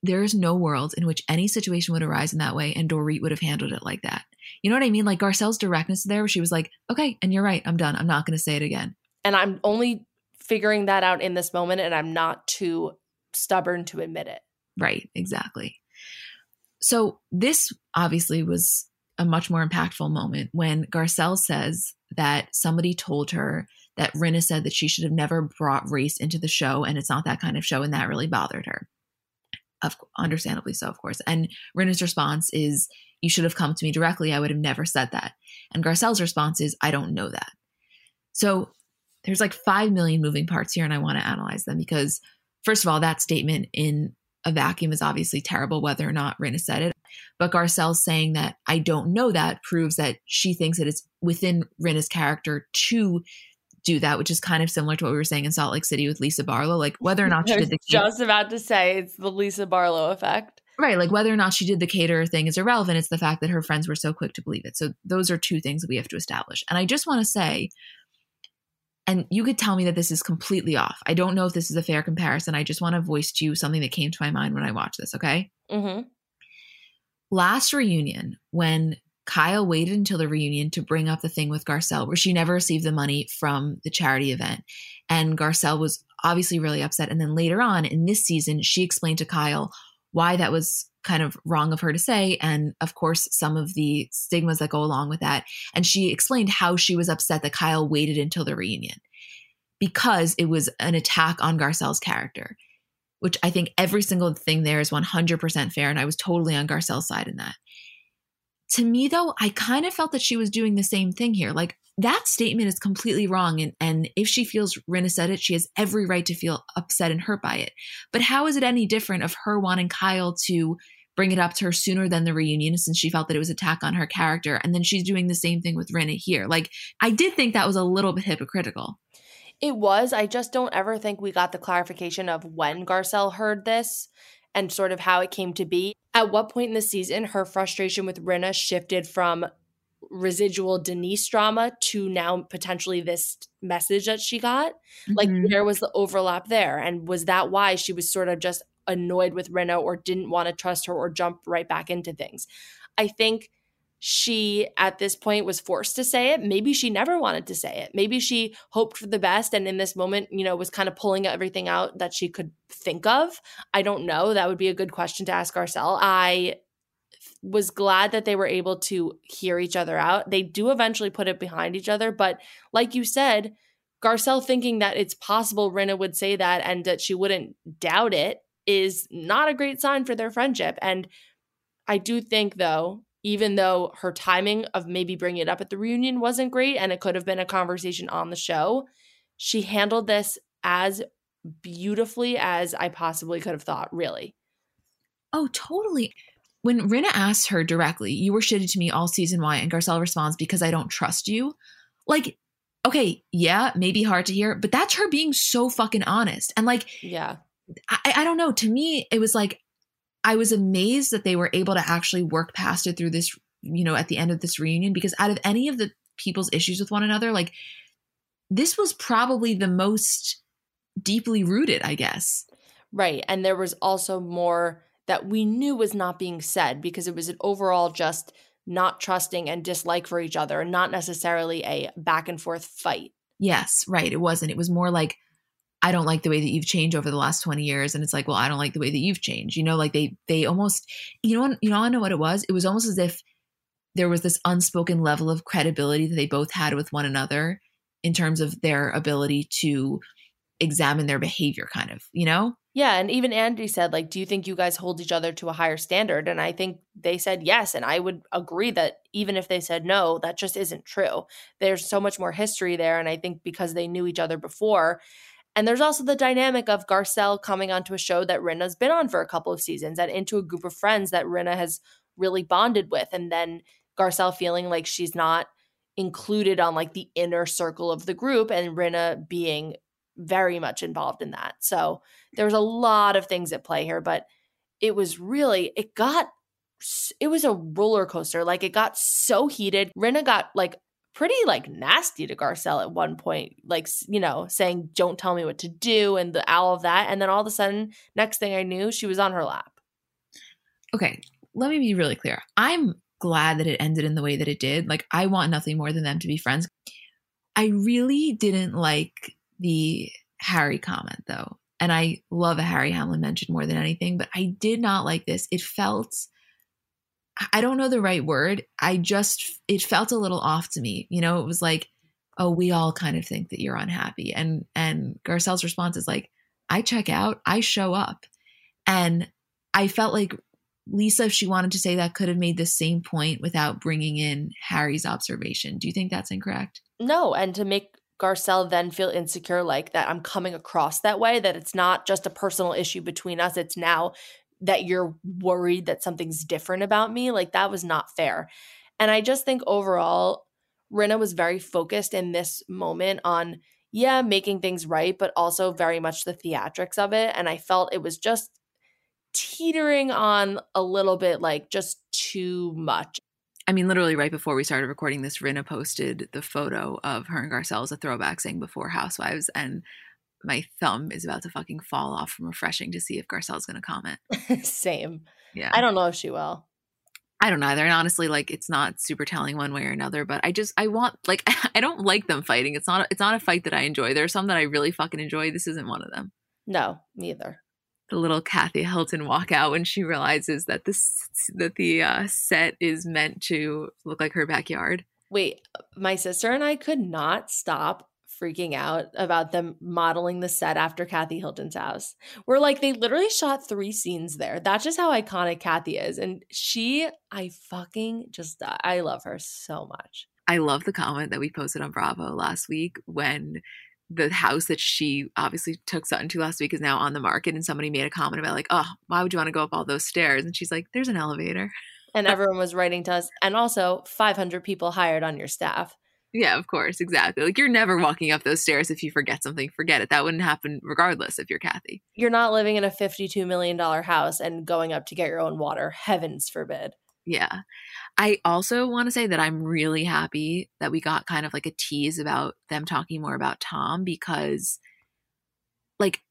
there is no world in which any situation would arise in that way and Dorit would have handled it like that. You know what I mean? Like Garcelle's directness there, where she was like, okay, and you're right, I'm done. I'm not going to say it again. And I'm only figuring that out in this moment and I'm not too stubborn to admit it. Right, exactly. So this obviously was a much more impactful moment when Garcelle says that somebody told her that Rinna said that she should have never brought race into the show and it's not that kind of show and that really bothered her. Of understandably so, of course. And Rinna's response is, "You should have come to me directly. I would have never said that." And Garcelle's response is, "I don't know that." So there's like 5 million moving parts here and I want to analyze them because first of all that statement in a vacuum is obviously terrible whether or not Rinna said it but Garcelle's saying that I don't know that proves that she thinks that it's within Rinna's character to do that, which is kind of similar to what we were saying in Salt Lake City with Lisa Barlow. Like whether or not she did the just about to say it's the Lisa Barlow effect. Right. Like whether or not she did the caterer thing is irrelevant. It's the fact that her friends were so quick to believe it. So those are two things that we have to establish. And I just want to say and you could tell me that this is completely off. I don't know if this is a fair comparison. I just want to voice to you something that came to my mind when I watched this, okay? Mm-hmm. Last reunion, when Kyle waited until the reunion to bring up the thing with Garcelle, where she never received the money from the charity event. And Garcelle was obviously really upset. And then later on in this season, she explained to Kyle why that was kind of wrong of her to say. And of course, some of the stigmas that go along with that. And she explained how she was upset that Kyle waited until the reunion because it was an attack on Garcelle's character, which I think every single thing there is 100% fair. And I was totally on Garcelle's side in that. To me, though, I kind of felt that she was doing the same thing here. Like, that statement is completely wrong. And, and if she feels Rinna said it, she has every right to feel upset and hurt by it. But how is it any different of her wanting Kyle to bring it up to her sooner than the reunion since she felt that it was attack on her character? And then she's doing the same thing with Rinna here. Like, I did think that was a little bit hypocritical. It was. I just don't ever think we got the clarification of when Garcelle heard this and sort of how it came to be. At what point in the season her frustration with Rinna shifted from residual Denise drama to now potentially this message that she got? Mm-hmm. Like, where was the overlap there? And was that why she was sort of just annoyed with Rinna or didn't want to trust her or jump right back into things? I think she at this point was forced to say it. Maybe she never wanted to say it. Maybe she hoped for the best and in this moment, you know, was kind of pulling everything out that she could think of. I don't know. That would be a good question to ask Garcelle. I was glad that they were able to hear each other out. They do eventually put it behind each other, but like you said, Garcelle thinking that it's possible Rinna would say that and that she wouldn't doubt it is not a great sign for their friendship. And I do think, though, even though her timing of maybe bringing it up at the reunion wasn't great and it could have been a conversation on the show, she handled this as beautifully as I possibly could have thought, really. Oh, totally when Rinna asks her directly, you were shitty to me all season why, and Garcelle responds, because I don't trust you. Like, okay, yeah, maybe hard to hear, but that's her being so fucking honest. And like, yeah, I, I don't know. To me, it was like, I was amazed that they were able to actually work past it through this, you know, at the end of this reunion, because out of any of the people's issues with one another, like, this was probably the most deeply rooted, I guess. Right. And there was also more that we knew was not being said because it was an overall just not trusting and dislike for each other and not necessarily a back and forth fight. Yes, right. It wasn't. It was more like, I don't like the way that you've changed over the last 20 years. And it's like, well, I don't like the way that you've changed. You know, like they they almost, you know, you know, I know what it was. It was almost as if there was this unspoken level of credibility that they both had with one another in terms of their ability to examine their behavior, kind of, you know? Yeah, and even Andy said, like, do you think you guys hold each other to a higher standard? And I think they said yes. And I would agree that even if they said no, that just isn't true. There's so much more history there. And I think because they knew each other before. And there's also the dynamic of Garcelle coming onto a show that Rinna's been on for a couple of seasons and into a group of friends that Rinna has really bonded with. And then Garcelle feeling like she's not included on like the inner circle of the group and Rinna being very much involved in that. So there was a lot of things at play here, but it was really, it got, it was a roller coaster. Like it got so heated. Rinna got like pretty like nasty to Garcelle at one point, like, you know, saying, don't tell me what to do and the all of that. And then all of a sudden, next thing I knew, she was on her lap. Okay. Let me be really clear. I'm glad that it ended in the way that it did. Like, I want nothing more than them to be friends. I really didn't like the Harry comment though. And I love a Harry Hamlin mention more than anything, but I did not like this. It felt I don't know the right word. I just it felt a little off to me. You know, it was like, oh, we all kind of think that you're unhappy. And and Garcelle's response is like, I check out, I show up. And I felt like Lisa, if she wanted to say that, could have made the same point without bringing in Harry's observation. Do you think that's incorrect? No, and to make Garcelle then feel insecure like that I'm coming across that way, that it's not just a personal issue between us. It's now that you're worried that something's different about me. Like that was not fair. And I just think overall, Rinna was very focused in this moment on, yeah, making things right, but also very much the theatrics of it. And I felt it was just teetering on a little bit like just too much. I mean, literally right before we started recording this, Rinna posted the photo of her and Garcelle as a throwback saying before Housewives. And my thumb is about to fucking fall off from refreshing to see if Garcelle's going to comment. Same. Yeah. I don't know if she will. I don't know either. And honestly, like it's not super telling one way or another, but I just I want like I don't like them fighting. It's not it's not a fight that I enjoy. There are some that I really fucking enjoy. This isn't one of them. No, neither. The little Kathy Hilton walk out when she realizes that this that the uh, set is meant to look like her backyard. Wait, my sister and I could not stop freaking out about them modeling the set after Kathy Hilton's house. We're like, they literally shot three scenes there. That's just how iconic Kathy is. And she, I fucking just, I love her so much. I love the comment that we posted on Bravo last week when the house that she obviously took Sutton to last week is now on the market. And somebody made a comment about, like, oh, why would you want to go up all those stairs? And she's like, there's an elevator. And everyone was writing to us. And also, 500 people hired on your staff. Yeah, of course, exactly. Like you're never walking up those stairs if you forget something. Forget it. That wouldn't happen regardless if you're Kathy. You're not living in a $52 million house and going up to get your own water. Heavens forbid. Yeah. I also want to say that I'm really happy that we got kind of like a tease about them talking more about Tom because, like,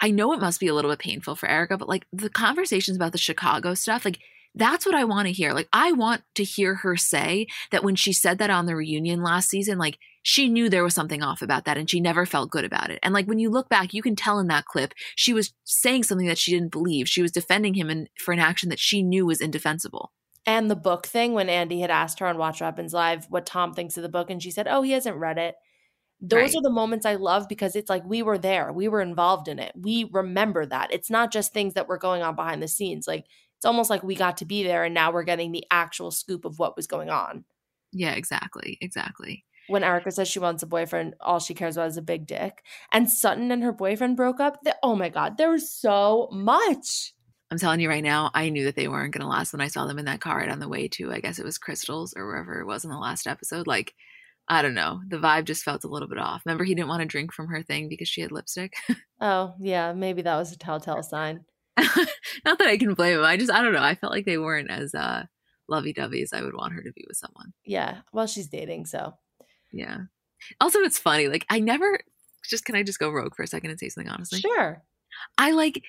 I know it must be a little bit painful for Erika, but like the conversations about the Chicago stuff, like, that's what I want to hear. Like, I want to hear her say that when she said that on the reunion last season, like, she knew there was something off about that and she never felt good about it. And like, when you look back, you can tell in that clip, she was saying something that she didn't believe. She was defending him in, for an action that she knew was indefensible. And the book thing, when Andy had asked her on Watch Happens Live what Tom thinks of the book, and she said, Oh, he hasn't read it. Those right. are the moments I love because it's like we were there, we were involved in it, we remember that. It's not just things that were going on behind the scenes. Like, it's almost like we got to be there and now we're getting the actual scoop of what was going on. Yeah, exactly. Exactly. When Erika says she wants a boyfriend, all she cares about is a big dick. And Sutton and her boyfriend broke up. oh my God, there was so much. I'm telling you right now, I knew that they weren't going to last when I saw them in that car right on the way to, I guess it was Crystals or wherever it was in the last episode. Like, I don't know. The vibe just felt a little bit off. Remember, he didn't want to drink from her thing because she had lipstick? oh, yeah. Maybe that was a telltale sign. Not that I can blame him. I just I don't know. I felt like they weren't as uh lovey dovey as I would want her to be with someone. Yeah. Well, she's dating, so yeah. Also, it's funny. Like I never just can I just go rogue for a second and say something honestly? Sure. I like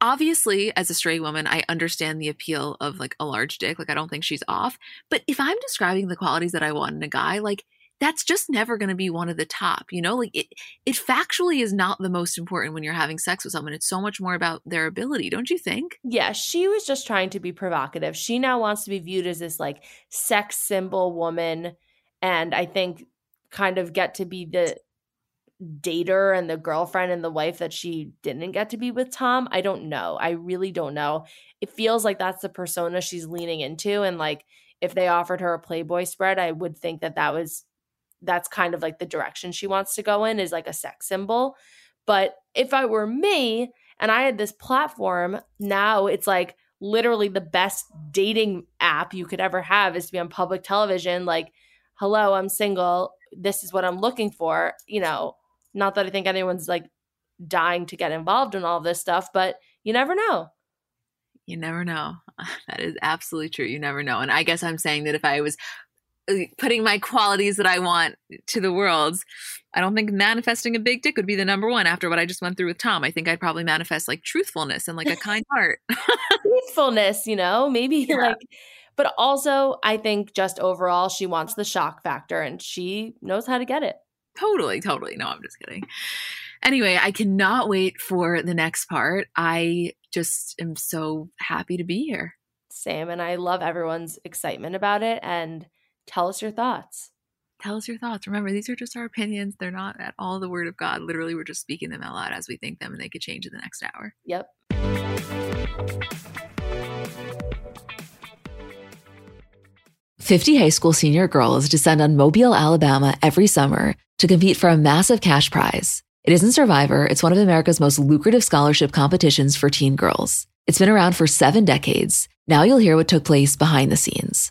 obviously as a straight woman i understand the appeal of like a large dick like i don't think she's off but if i'm describing the qualities that i want in a guy like that's just never going to be one of the top you know like it it factually is not the most important when you're having sex with someone it's so much more about their ability don't you think yeah she was just trying to be provocative she now wants to be viewed as this like sex symbol woman and i think kind of get to be the dater and the girlfriend and the wife that she didn't get to be with Tom. I don't know. I really don't know. It feels like that's the persona she's leaning into and like if they offered her a Playboy spread, I would think that that was that's kind of like the direction she wants to go in is like a sex symbol. But if I were me and I had this platform, now it's like literally the best dating app you could ever have is to be on public television. Like, hello, I'm single. This is what I'm looking for. You know, not that I think anyone's like dying to get involved in all this stuff, but you never know. You never know. That is absolutely true. You never know. And I guess I'm saying that if I was putting my qualities that I want to the world, I don't think manifesting a big dick would be the number one after what I just went through with Tom. I think I'd probably manifest like truthfulness and like a kind heart. truthfulness, you know, maybe yeah. like, but also I think just overall, she wants the shock factor and she knows how to get it. Totally, totally. No, I'm just kidding. Anyway, I cannot wait for the next part. I just am so happy to be here. Same. And I love everyone's excitement about it. And Tell us your thoughts. Tell us your thoughts. Remember, these are just our opinions. They're not at all the word of God. Literally, we're just speaking them out loud as we think them, and they could change in the next hour. Yep. Fifty high school senior girls descend on Mobile, Alabama every summer to compete for a massive cash prize. It isn't Survivor, it's one of America's most lucrative scholarship competitions for teen girls. It's been around for seven decades. Now you'll hear what took place behind the scenes.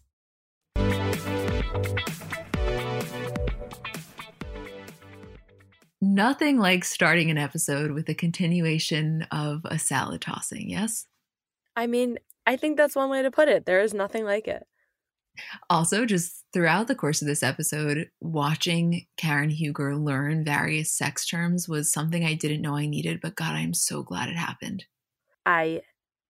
Nothing like starting an episode with a continuation of a salad tossing, yes? I mean, I think that's one way to put it. There is nothing like it. Also, just throughout the course of this episode, watching Karen Huger learn various sex terms was something I didn't know I needed, but God, I'm so glad it happened. I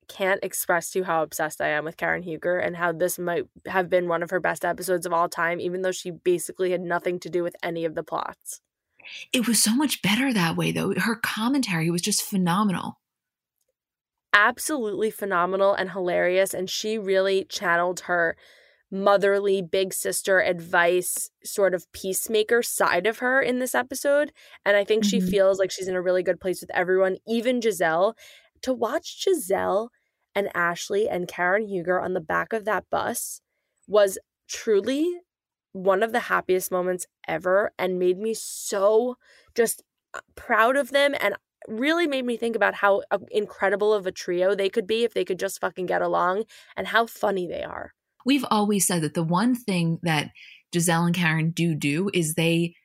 can't express to you how obsessed I am with Karen Huger and how this might have been one of her best episodes of all time, even though she basically had nothing to do with any of the plots. It was so much better that way, though. Her commentary was just phenomenal. Absolutely phenomenal and hilarious. And she really channeled her motherly big sister advice sort of peacemaker side of her in this episode and i think mm-hmm. she feels like she's in a really good place with everyone even gizelle to watch gizelle and ashley and karen huger on the back of that bus was truly one of the happiest moments ever and made me so just uh, proud of them and really made me think about how uh, incredible of a trio they could be if they could just fucking get along and how funny they are we've always said that the one thing that Gizelle and Karen do do is they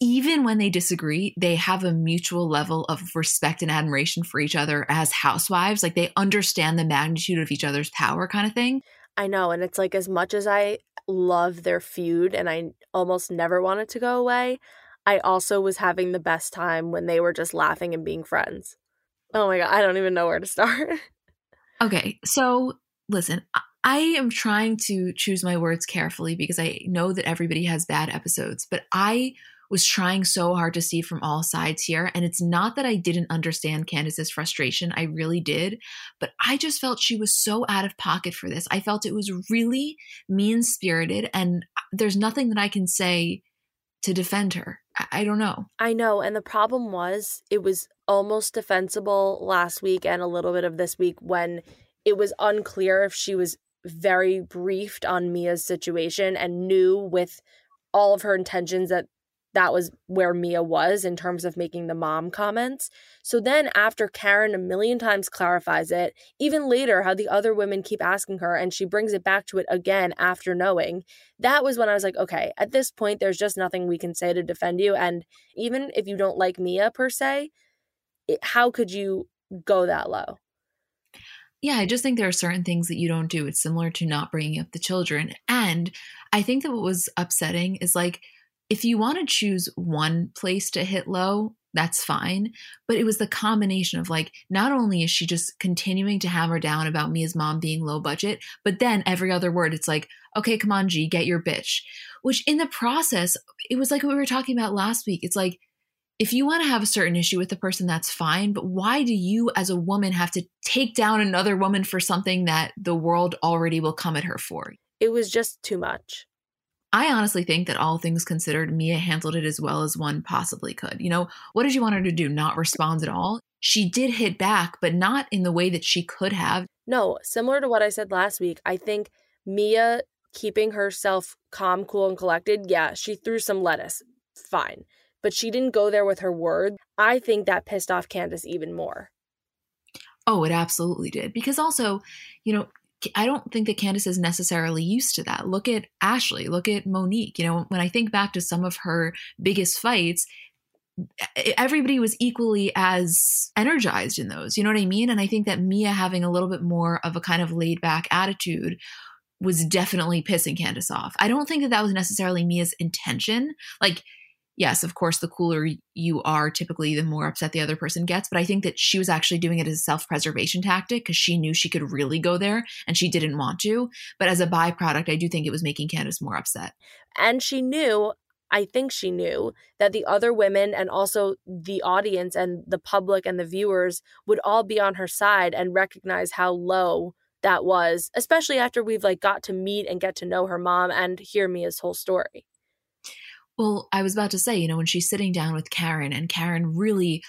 even when they disagree, they have a mutual level of respect and admiration for each other as housewives. Like they understand the magnitude of each other's power, kind of thing. I know. And it's like, as much as I love their feud and I almost never wanted to go away, I also was having the best time when they were just laughing and being friends. Oh my God. I don't even know where to start. okay. So listen, I am trying to choose my words carefully because I know that everybody has bad episodes, but I was trying so hard to see from all sides here. And it's not that I didn't understand Candiace's frustration. I really did. But I just felt she was so out of pocket for this. I felt it was really mean spirited. And there's nothing that I can say to defend her. I-, don't know. I know. And the problem was, it was almost defensible last week and a little bit of this week when it was unclear if she was very briefed on Mia's situation and knew with all of her intentions that that was where Mia was in terms of making the mom comments. So then, after Karen a million times clarifies it, even later, how the other women keep asking her and she brings it back to it again after knowing, that was when I was like, okay, at this point, there's just nothing we can say to defend you. And even if you don't like Mia per se, it, how could you go that low? yeah, I just think there are certain things that you don't do. It's similar to not bringing up the children. And I think that what was upsetting is like, if you want to choose one place to hit low, that's fine. But it was the combination of like, not only is she just continuing to hammer down about Mia's mom being low budget, but then every other word, it's like, okay, come on, G, get your bitch. Which in the process, it was like what we were talking about last week. It's like, if you want to have a certain issue with the person, that's fine. But why do you, as a woman, have to take down another woman for something that the world already will come at her for? It was just too much. I honestly think that all things considered, Mia handled it as well as one possibly could. You know, what did you want her to do? Not respond at all? She did hit back, but not in the way that she could have. No, similar to what I said last week, I think Mia keeping herself calm, cool, and collected, yeah, she threw some lettuce. Fine but she didn't go there with her word. I think that pissed off Candiace even more. Oh, it absolutely did. Because also, you know, I don't think that Candiace is necessarily used to that. Look at Ashley, look at Monique. You know, when I think back to some of her biggest fights, everybody was equally as energized in those. You know what I mean? And I think that Mia having a little bit more of a kind of laid back attitude was definitely pissing Candiace off. I don't think that that was necessarily Mia's intention. Like, yes, of course, the cooler you are, typically the more upset the other person gets. But I think that she was actually doing it as a self preservation tactic because she knew she could really go there and she didn't want to. But as a byproduct, I do think it was making Candiace more upset. And she knew. I think she knew that the other women and also the audience and the public and the viewers would all be on her side and recognize how low that was, especially after we've like got to meet and get to know her mom and hear Mia's whole story. Well, I was about to say, you know, when she's sitting down with Karen and Karen really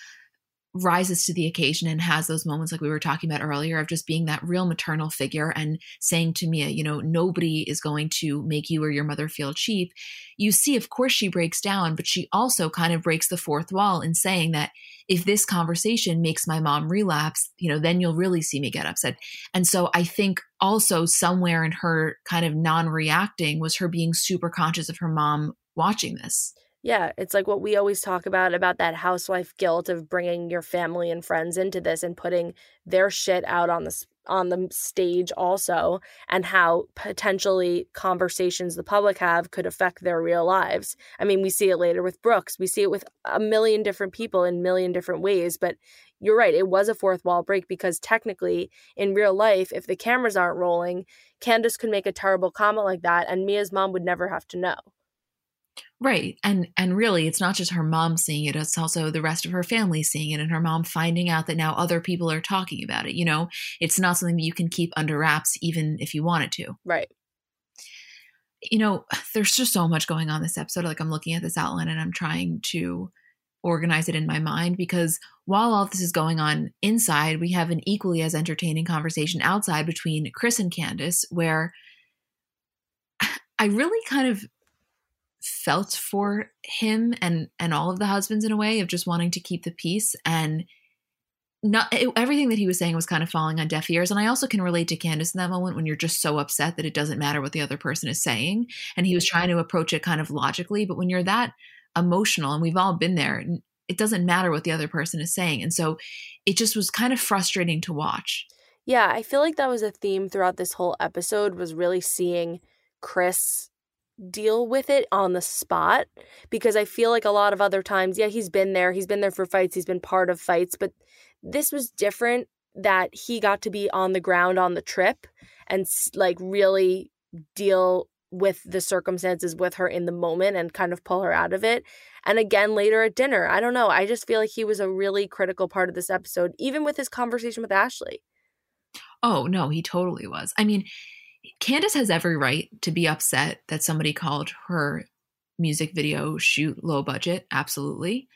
rises to the occasion and has those moments like we were talking about earlier of just being that real maternal figure and saying to Mia, you know, nobody is going to make you or your mother feel cheap. You see, of course, she breaks down, but she also kind of breaks the fourth wall in saying that if this conversation makes my mom relapse, you know, then you'll really see me get upset. And so I think also somewhere in her kind of non reacting was her being super conscious of her mom watching this. Yeah, it's like what we always talk about about that housewife guilt of bringing your family and friends into this and putting their shit out on the on the stage also and how potentially conversations the public have could affect their real lives. I mean, we see it later with Brooks. We see it with a million different people in million different ways, but you're right, it was a fourth wall break because technically in real life if the cameras aren't rolling, Candiace could make a terrible comment like that and Mia's mom would never have to know. Right. And and really it's not just her mom seeing it, it's also the rest of her family seeing it and her mom finding out that now other people are talking about it, you know? It's not something that you can keep under wraps even if you wanted to. Right. You know, there's just so much going on this episode. Like I'm looking at this outline and I'm trying to organize it in my mind because while all this is going on inside, we have an equally as entertaining conversation outside between Chris and Candiace where I really kind of felt for him and and all of the husbands in a way of just wanting to keep the peace and not it, everything that he was saying was kind of falling on deaf ears. And i also can relate to candiace in that moment when you're just so upset that it doesn't matter what the other person is saying. And he was trying to approach it kind of logically. But when you're that emotional and we've all been there it doesn't matter what the other person is saying. And so it just was kind of frustrating to watch. Yeah i feel like that was a theme throughout this whole episode was really seeing chris deal with it on the spot because I feel like a lot of other times, yeah, he's been there, he's been there for fights, he's been part of fights, but this was different that he got to be on the ground on the trip and like really deal with the circumstances with her in the moment and kind of pull her out of it. And again later at dinner. I don't know. I just feel like he was a really critical part of this episode, even with his conversation with Ashley. Oh, no, he totally was. I mean, Candiace has every right to be upset that somebody called her music video shoot low budget. Absolutely.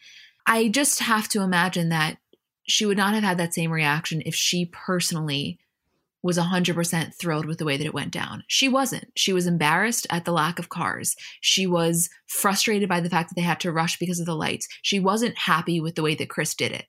I just have to imagine that she would not have had that same reaction if she personally was 100% thrilled with the way that it went down. She wasn't. She was embarrassed at the lack of cars. She was frustrated by the fact that they had to rush because of the lights. She wasn't happy with the way that Chris did it.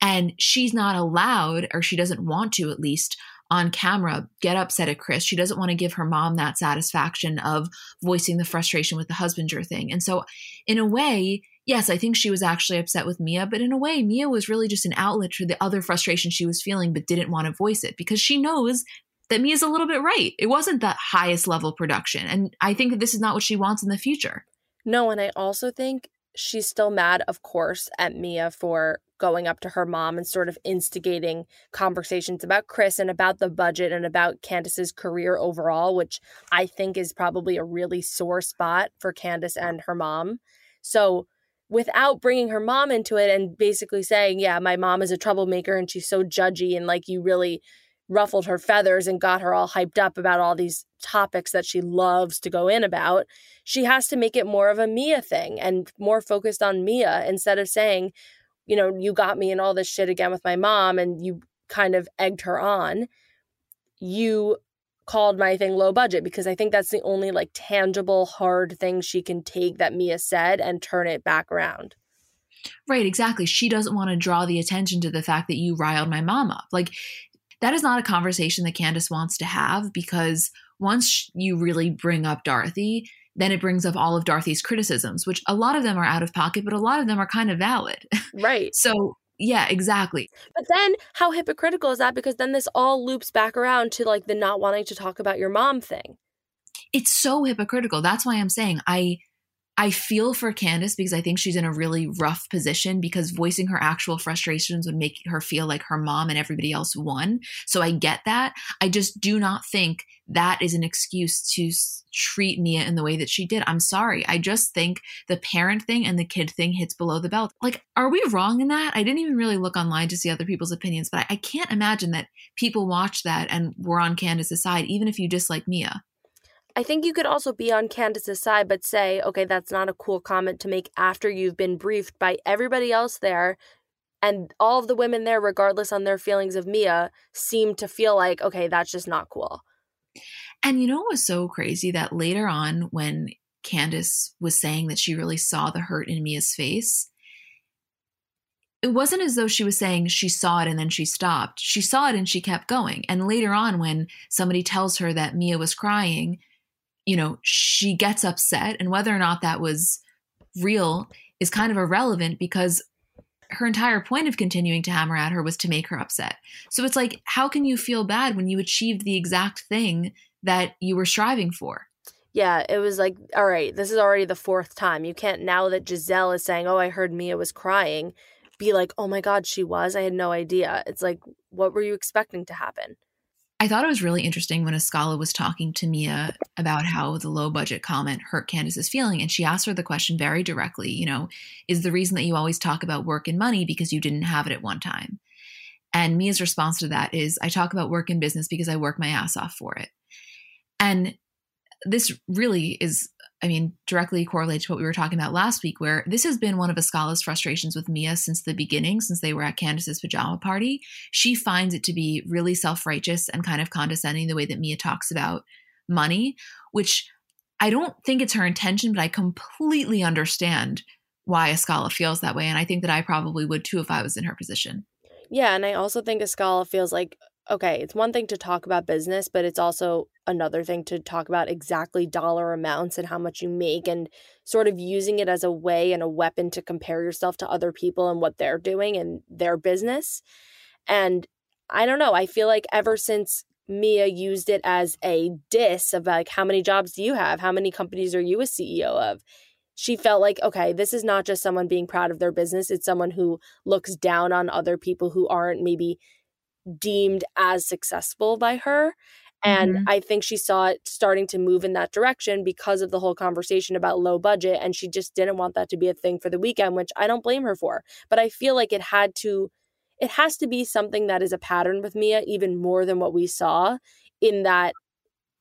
And she's not allowed, or she doesn't want to at least, on camera get upset at Chris. She doesn't want to give her mom that satisfaction of voicing the frustration with the husbander thing. And so, in a way, yes, I think she was actually upset with Mia, but in a way, Mia was really just an outlet for the other frustration she was feeling, but didn't want to voice it because she knows that Mia's a little bit right. It wasn't the highest level production. And I think that this is not what she wants in the future. No, and I also think she's still mad, of course, at Mia for going up to her mom and sort of instigating conversations about Chris and about the budget and about Candiace's career overall, which I think is probably a really sore spot for Candiace and her mom. So, without bringing her mom into it and basically saying, Yeah, my mom is a troublemaker and she's so judgy and like you really ruffled her feathers and got her all hyped up about all these topics that she loves to go in about, she has to make it more of a Mia thing and more focused on Mia instead of saying, you know, you got me in all this shit again with my mom and you kind of egged her on. You called my thing low budget because I think that's the only like tangible hard thing she can take that Mia said and turn it back around. Right, exactly. She doesn't want to draw the attention to the fact that you riled my mom up. Like that is not a conversation that Candiace wants to have because once you really bring up Dorothy, then it brings up all of Dorothy's criticisms, which a lot of them are out of pocket, but a lot of them are kind of valid. Right. so, yeah, exactly. But then how hypocritical is that? Because then this all loops back around to like the not wanting to talk about your mom thing. It's so hypocritical. That's why I'm saying I I feel for Candiace because I think she's in a really rough position because voicing her actual frustrations would make her feel like her mom and everybody else won. So I get that. I just do not think that is an excuse to treat Mia in the way that she did. I'm sorry. I just think the parent thing and the kid thing hits below the belt. Like, are we wrong in that? I didn't even really look online to see other people's opinions, but I, I can't imagine that people watch that and were on Candiace's side, even if you dislike Mia. I think you could also be on Candiace's side, but say, okay, that's not a cool comment to make after you've been briefed by everybody else there And all of the women there, regardless on their feelings of Mia, seemed to feel like, okay, that's just not cool. And you know what was so crazy that later on, when Candiace was saying that she really saw the hurt in Mia's face, it wasn't as though she was saying she saw it and then she stopped. She saw it and she kept going. And later on, when somebody tells her that Mia was crying, you know, she gets upset. And whether or not that was real is kind of irrelevant because her entire point of continuing to hammer at her was to make her upset. So it's like, how can you feel bad when you achieved the exact thing that you were striving for? Yeah, it was like, all right, this is already the fourth time. You can't, now that Gizelle is saying, oh, I heard Mia was crying, be like, oh my God, she was. I had no idea. It's like, what were you expecting to happen? I thought it was really interesting when Askale was talking to Mia about how the low budget comment hurt Candiace's feeling. And she asked her the question very directly, you know, is the reason that you always talk about work and money because you didn't have it at one time? And Mia's response to that is, I talk about work and business because I work my ass off for it. And this really is, I mean, directly correlates to what we were talking about last week, where this has been one of Askale's frustrations with Mia since the beginning, since they were at Candiace's pajama party. She finds it to be really self righteous and kind of condescending the way that Mia talks about money, which I don't think it's her intention, but I completely understand why Askale feels that way. And I think that I probably would too if I was in her position. Yeah, and I also think Askale feels like okay, it's one thing to talk about business, but it's also another thing to talk about exactly dollar amounts and how much you make and sort of using it as a way and a weapon to compare yourself to other people and what they're doing and their business. And I don't know, I feel like ever since Mia used it as a diss of like how many jobs do you have? How many companies are you a CEO of? She felt like, okay, this is not just someone being proud of their business, it's someone who looks down on other people who aren't maybe deemed as successful by her. And mm-hmm. I think she saw it starting to move in that direction because of the whole conversation about low budget. And she just didn't want that to be a thing for the weekend, which I don't blame her for. But I feel like it had to, it has to be something that is a pattern with Mia, even more than what we saw, in that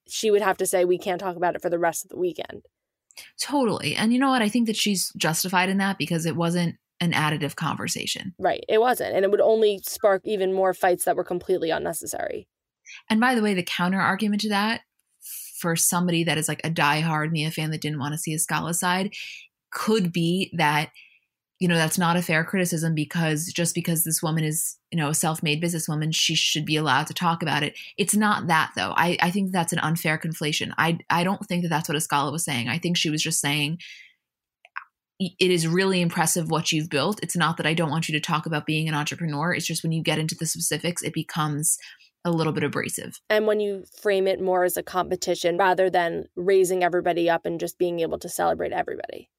she would have to say, we can't talk about it for the rest of the weekend. Totally. And you know what? I think that she's justified in that because it wasn't an additive conversation. Right. It wasn't. And it would only spark even more fights that were completely unnecessary. And by the way, the counter argument to that for somebody that is like a diehard Mia fan that didn't want to see Askale side could be that, you know, that's not a fair criticism because just because this woman is, you know, a self-made businesswoman, she should be allowed to talk about it. It's not that though. I, I think that's an unfair conflation. I, I don't think that that's what Askale was saying. I think she was just saying it is really impressive what you've built. It's not that I don't want you to talk about being an entrepreneur. It's just when you get into the specifics, it becomes a little bit abrasive. And when you frame it more as a competition rather than raising everybody up and just being able to celebrate everybody.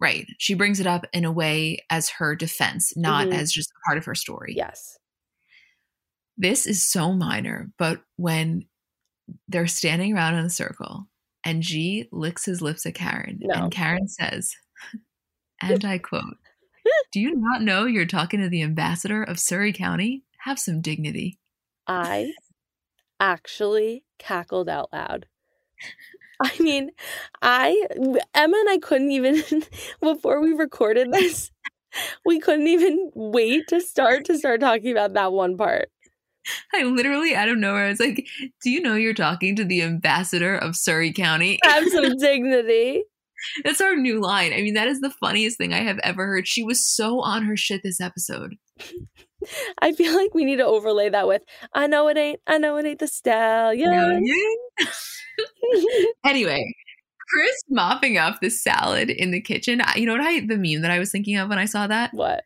Right. She brings it up in a way as her defense, not mm-hmm. as just part of her story. Yes. This is so minor, but when they're standing around in a circle and G licks his lips at Karen, no. and Karen says, and I quote, Do you not know you're talking to the ambassador of Surry County? Have some dignity. I actually cackled out loud. I mean, I, Emma and I couldn't even, before we recorded this, we couldn't even wait to start to start talking about that one part. I literally, out of nowhere, I was like, Do you know you're talking to the ambassador of Surry County? Have some dignity. That's our new line. I mean, that is the funniest thing I have ever heard. She was so on her shit this episode. I feel like we need to overlay that with I know it ain't I know it ain't the stallion. anyway, Chris mopping up the salad in the kitchen. You know what I the meme that I was thinking of when I saw that? What?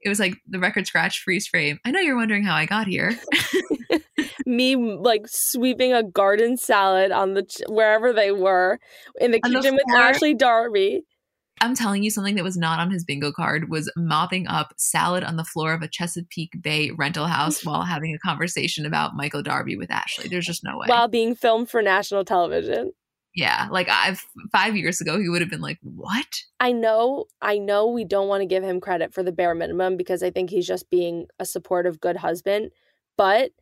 It was like the record scratch freeze frame. I know you're wondering how I got here. Me like sweeping a garden salad on the ch- wherever they were in the on kitchen the with Ashley Darby. I'm telling you something that was not on his bingo card was mopping up salad on the floor of a Chesapeake Bay rental house while having a conversation about Michael Darby with Ashley. There's just no way. While being filmed for national television. Yeah, like I've 5 years ago he would have been like, "What?" I know, I know we don't want to give him credit for the bare minimum because I think he's just being a supportive good husband, but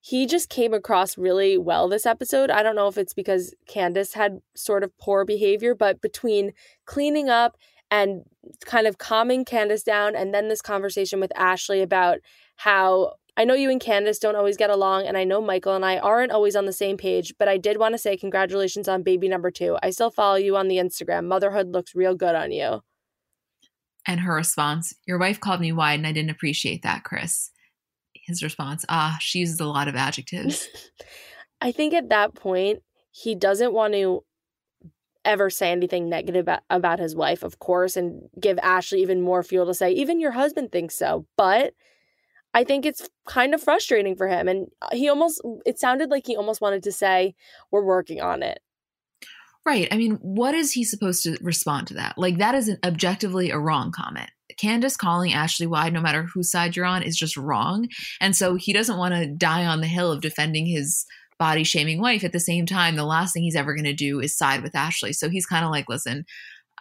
he just came across really well this episode. I don't know if it's because Candiace had sort of poor behavior, but between cleaning up and kind of calming Candiace down. And then this conversation with Ashley about how I know you and Candiace don't always get along, and I know Michael and I aren't always on the same page, but I did want to say congratulations on baby number two. I still follow you on the Instagram. Motherhood looks real good on you. And her response, Your wife called me wide, and I didn't appreciate that, Chris. His response, Ah, she uses a lot of adjectives. I think at that point, he doesn't want to ever say anything negative about his wife, of course, and give Ashley even more fuel to say, even your husband thinks so. But I think it's kind of frustrating for him. And he almost, it sounded like he almost wanted to say, we're working on it. Right. I mean, what is he supposed to respond to that? Like, that is an objectively a wrong comment. Candiace calling Ashley wide, no matter whose side you're on, is just wrong. And so he doesn't want to die on the hill of defending his body shaming wife. At the same time, the last thing he's ever going to do is side with Ashley. So he's kind of like, listen,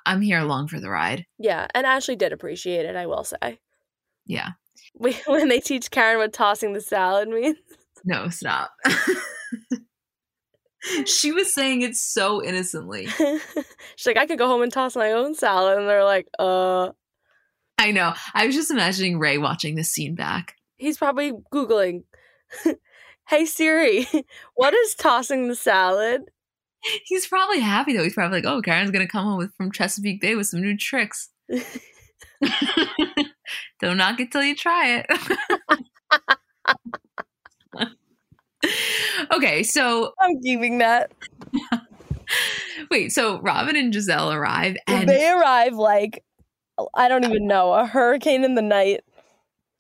I'm here along for the ride. Yeah. And Ashley did appreciate it, I will say. Yeah. when they teach Karen what tossing the salad means. No, stop. she was saying it so innocently. She's like, I could go home and toss my own salad. And they're like, uh. I know. I was just imagining Ray watching this scene back. He's probably Googling, hey Siri, what is tossing the salad? He's probably happy though. He's probably like, oh, Karen's going to come home with, from Chesapeake Bay with some new tricks. Don't knock it till you try it. okay, so I'm keeping that. Wait, so Robin and Gizelle arrive and they arrive like I don't even know, a hurricane in the night.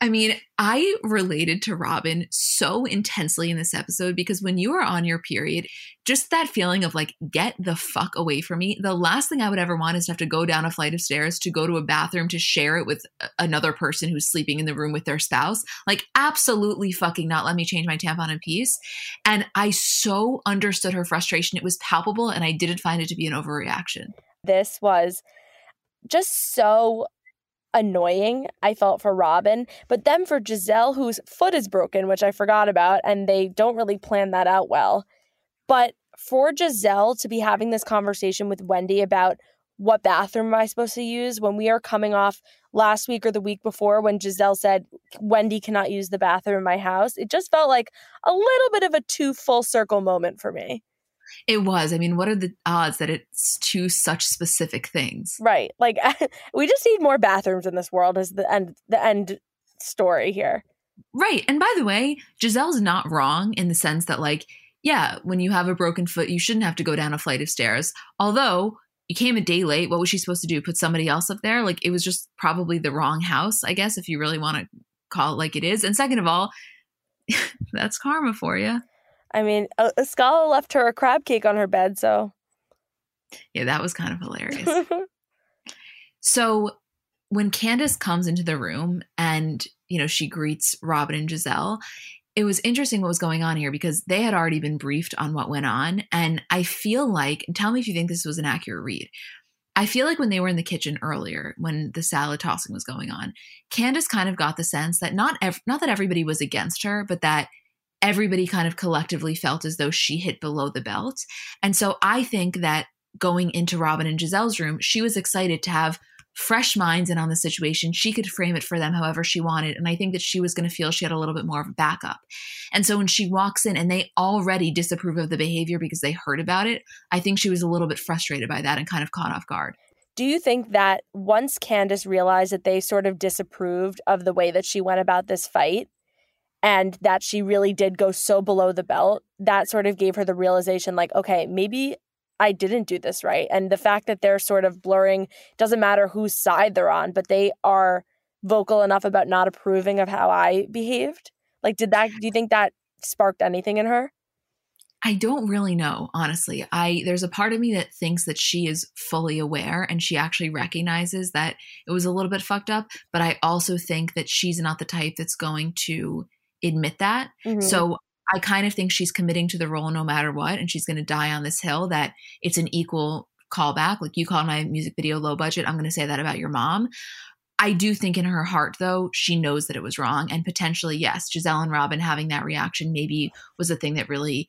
I mean, I related to Robin so intensely in this episode because when you are on your period, just that feeling of like, get the fuck away from me. The last thing I would ever want is to have to go down a flight of stairs to go to a bathroom to share it with uh, another person who's sleeping in the room with their spouse. Like, absolutely fucking not let me change my tampon in peace. And I so understood her frustration. It was palpable and I didn't find it to be an overreaction. This was just so annoying, I felt for Robin. But then for Gizelle, whose foot is broken, which I forgot about, and they don't really plan that out well. But for Gizelle to be having this conversation with Wendy about what bathroom am I supposed to use when we are coming off last week or the week before when Gizelle said Wendy cannot use the bathroom in my house, it just felt like a little bit of a two full circle moment for me. It was. I mean, what are the odds that it's two such specific things? Right. Like we just need more bathrooms in this world is the end the end story here. Right. And by the way, Gizelle's not wrong in the sense that like, yeah, when you have a broken foot, you shouldn't have to go down a flight of stairs. Although you came a day late, what was she supposed to do? Put somebody else up there? Like it was just probably the wrong house, I guess, if you really want to call it like it is. And second of all, that's karma for you. I mean, Scala left her a crab cake on her bed, so. Yeah, that was kind of hilarious. so when Candiace comes into the room and, you know, she greets Robin and Gizelle, it was interesting what was going on here because they had already been briefed on what went on. And I feel like, tell me if you think this was an accurate read. I feel like when they were in the kitchen earlier, when the salad tossing was going on, Candiace kind of got the sense that not ev- not that everybody was against her, but that everybody kind of collectively felt as though she hit below the belt. And so I think that going into Robin and Gizelle's room, she was excited to have fresh minds in on the situation. She could frame it for them however she wanted. And I think that she was going to feel she had a little bit more of a backup. And so when she walks in and they already disapprove of the behavior because they heard about it, I think she was a little bit frustrated by that and kind of caught off guard. Do you think that once Candiace realized that they sort of disapproved of the way that she went about this fight, and that she really did go so below the belt, that sort of gave her the realization like, okay, maybe I didn't do this right. And the fact that they're sort of blurring doesn't matter whose side they're on, but they are vocal enough about not approving of how I behaved. Like, did that, do you think that sparked anything in her? I don't really know, honestly. I there's a part of me that thinks that she is fully aware and she actually recognizes that it was a little bit fucked up, but I also think that she's not the type that's going to admit that. Mm-hmm. So I kind of think she's committing to the role no matter what, and she's going to die on this hill that it's an equal callback. Like you called my music video low budget, I'm going to say that about your mom. I do think in her heart, though, she knows that it was wrong. And potentially, yes, Gizelle and Robin having that reaction maybe was the thing that really,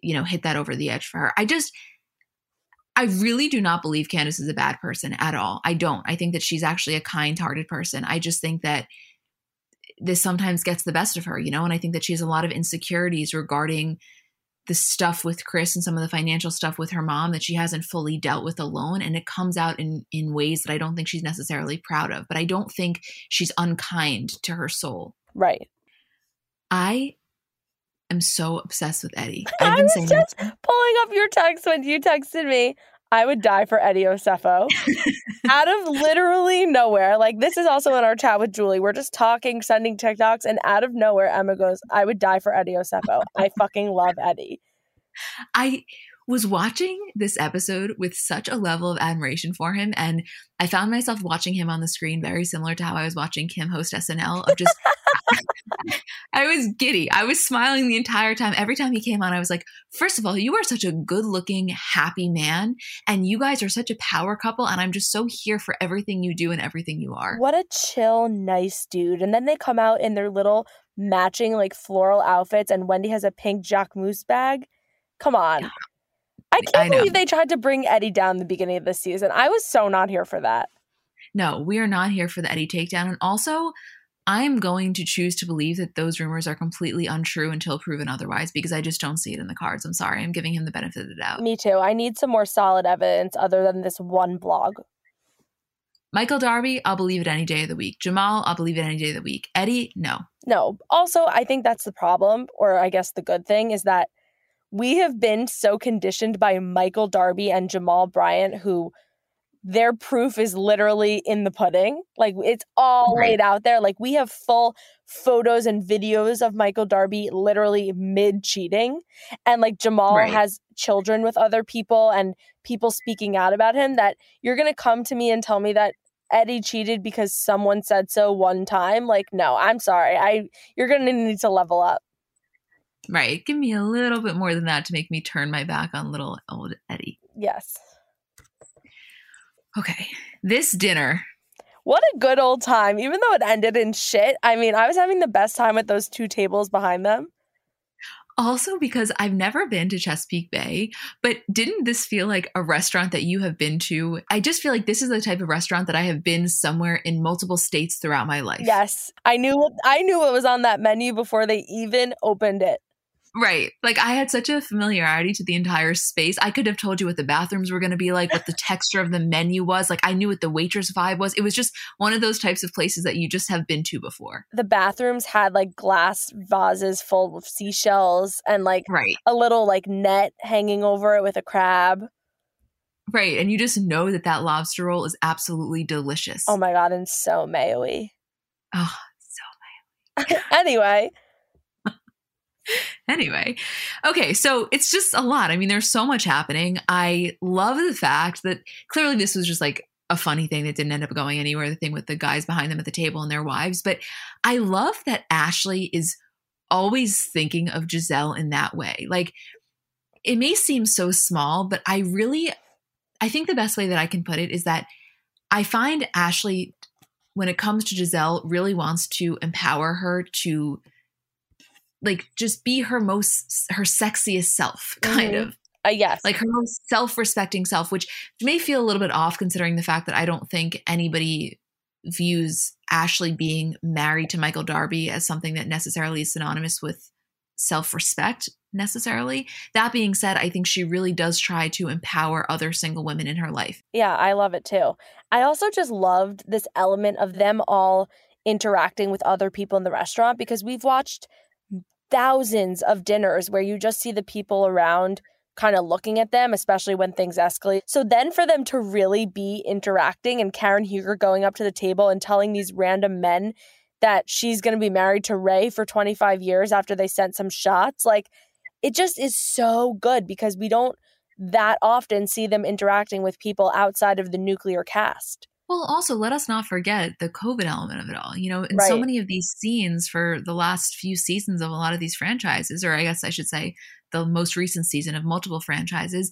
you know, hit that over the edge for her. I just, I really do not believe Candiace is a bad person at all. I don't. I think that she's actually a kind hearted person. I just think that this sometimes gets the best of her, you know, and I think that she has a lot of insecurities regarding the stuff with Chris and some of the financial stuff with her mom that she hasn't fully dealt with alone and it comes out in in ways that I don't think she's necessarily proud of but I don't think she's unkind to her soul. Right. I am so obsessed with Eddie. I've been I was saying just pulling up your text when you texted me I would die for Eddie Osefo. out of literally nowhere. Like this is also in our chat with Julie. We're just talking, sending TikToks, and out of nowhere, Emma goes, I would die for Eddie Osefo. I fucking love Eddie. I was watching this episode with such a level of admiration for him. And I found myself watching him on the screen very similar to how I was watching Kim host SNL of just I was giddy. I was smiling the entire time. Every time he came on, I was like, first of all, you are such a good looking, happy man. And you guys are such a power couple. And I'm just so here for everything you do and everything you are. What a chill, nice dude. And then they come out in their little matching, like floral outfits. And Wendy has a pink Jack Jacquemus bag. Come on. Yeah. I can't I believe they tried to bring Eddie down the beginning of the season. I was so not here for that. No, we are not here for the Eddie takedown. And also, I'm going to choose to believe that those rumors are completely untrue until proven otherwise because I just don't see it in the cards. I'm sorry. I'm giving him the benefit of the doubt. Me too. I need some more solid evidence other than this one blog. Michael Darby, I'll believe it any day of the week. Jamal, I'll believe it any day of the week. Eddie, no. No. Also, I think that's the problem, or I guess the good thing, is that we have been so conditioned by Michael Darby and Jamal Bryant, who their proof is literally in the pudding. Like it's all right. laid out there. Like we have full photos and videos of Michael Darby literally mid cheating. And like Jamal right. has children with other people and people speaking out about him that you're going to come to me and tell me that Eddie cheated because someone said so one time. Like no, I'm sorry. I you're going to need to level up. Right. Give me a little bit more than that to make me turn my back on little old Eddie. Yes. Okay. This dinner. What a good old time. Even though it ended in shit. I mean, I was having the best time at those two tables behind them. Also, because I've never been to Chesapeake Bay, but didn't this feel like a restaurant that you have been to? I just feel like this is the type of restaurant that I have been somewhere in multiple states throughout my life. Yes, I knew I knew what was on that menu before they even opened it. Right. Like I had such a familiarity to the entire space. I could have told you what the bathrooms were going to be like, what the texture of the menu was. Like I knew what the waitress vibe was. It was just one of those types of places that you just have been to before. The bathrooms had like glass vases full of seashells and like right. a little like net hanging over it with a crab. Right. And you just know that that lobster roll is absolutely delicious. Oh my God. And so mayo Oh, so mayo anyway. anyway, okay, so it's just a lot. I mean, there's so much happening. I love the fact that clearly this was just like a funny thing that didn't end up going anywhere, the thing with the guys behind them at the table and their wives. But I love that Ashley is always thinking of Gizelle in that way. Like, it may seem so small, but I really, I think the best way that I can put it is that I find Ashley, when it comes to Gizelle, really wants to empower her to like just be her most her sexiest self kind mm-hmm. of. Uh, yes. Like her most self-respecting self which may feel a little bit off considering the fact that i don't think anybody views ashley being married to michael darby as something that necessarily is synonymous with self-respect necessarily. That being said i think she really does try to empower other single women in her life. Yeah i love it too. I also just loved this element of them all interacting with other people in the restaurant because we've watched thousands of dinners where you just see the people around kind of looking at them, especially when things escalate. So then for them to really be interacting and Karen Huger going up to the table and telling these random men that she's going to be married to Ray for 25 years after they sent some shots, like it just is so good because we don't that often see them interacting with people outside of the nuclear cast. Well, also, let us not forget the COVID element of it all. You know, in right. so many of these scenes for the last few seasons of a lot of these franchises, or I guess I should say the most recent season of multiple franchises,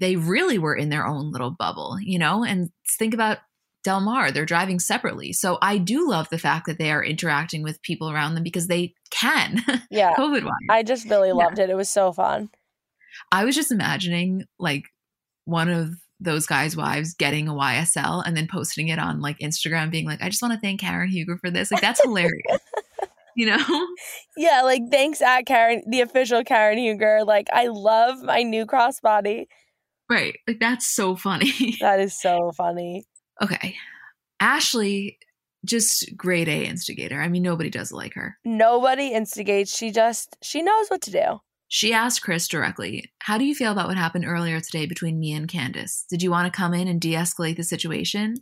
they really were in their own little bubble, you know? And think about Del Mar, they're driving separately. So I do love the fact that they are interacting with people around them because they can. Yeah. COVID wise. I just really loved yeah. it. It was so fun. I was just imagining like one of those guys' wives getting a YSL and then posting it on like Instagram, being like, I just want to thank Karen Huger for this. Like, that's hilarious. you know? Yeah, like thanks at Karen, the official Karen Huger. Like, I love my new crossbody. Right. Like, that's so funny. that is so funny. Okay. Ashley, just grade A instigator. I mean, nobody does like her. Nobody instigates. She just, she knows what to do. She asked Chris directly, How do you feel about what happened earlier today between me and Candiace? Did you want to come in and de escalate the situation?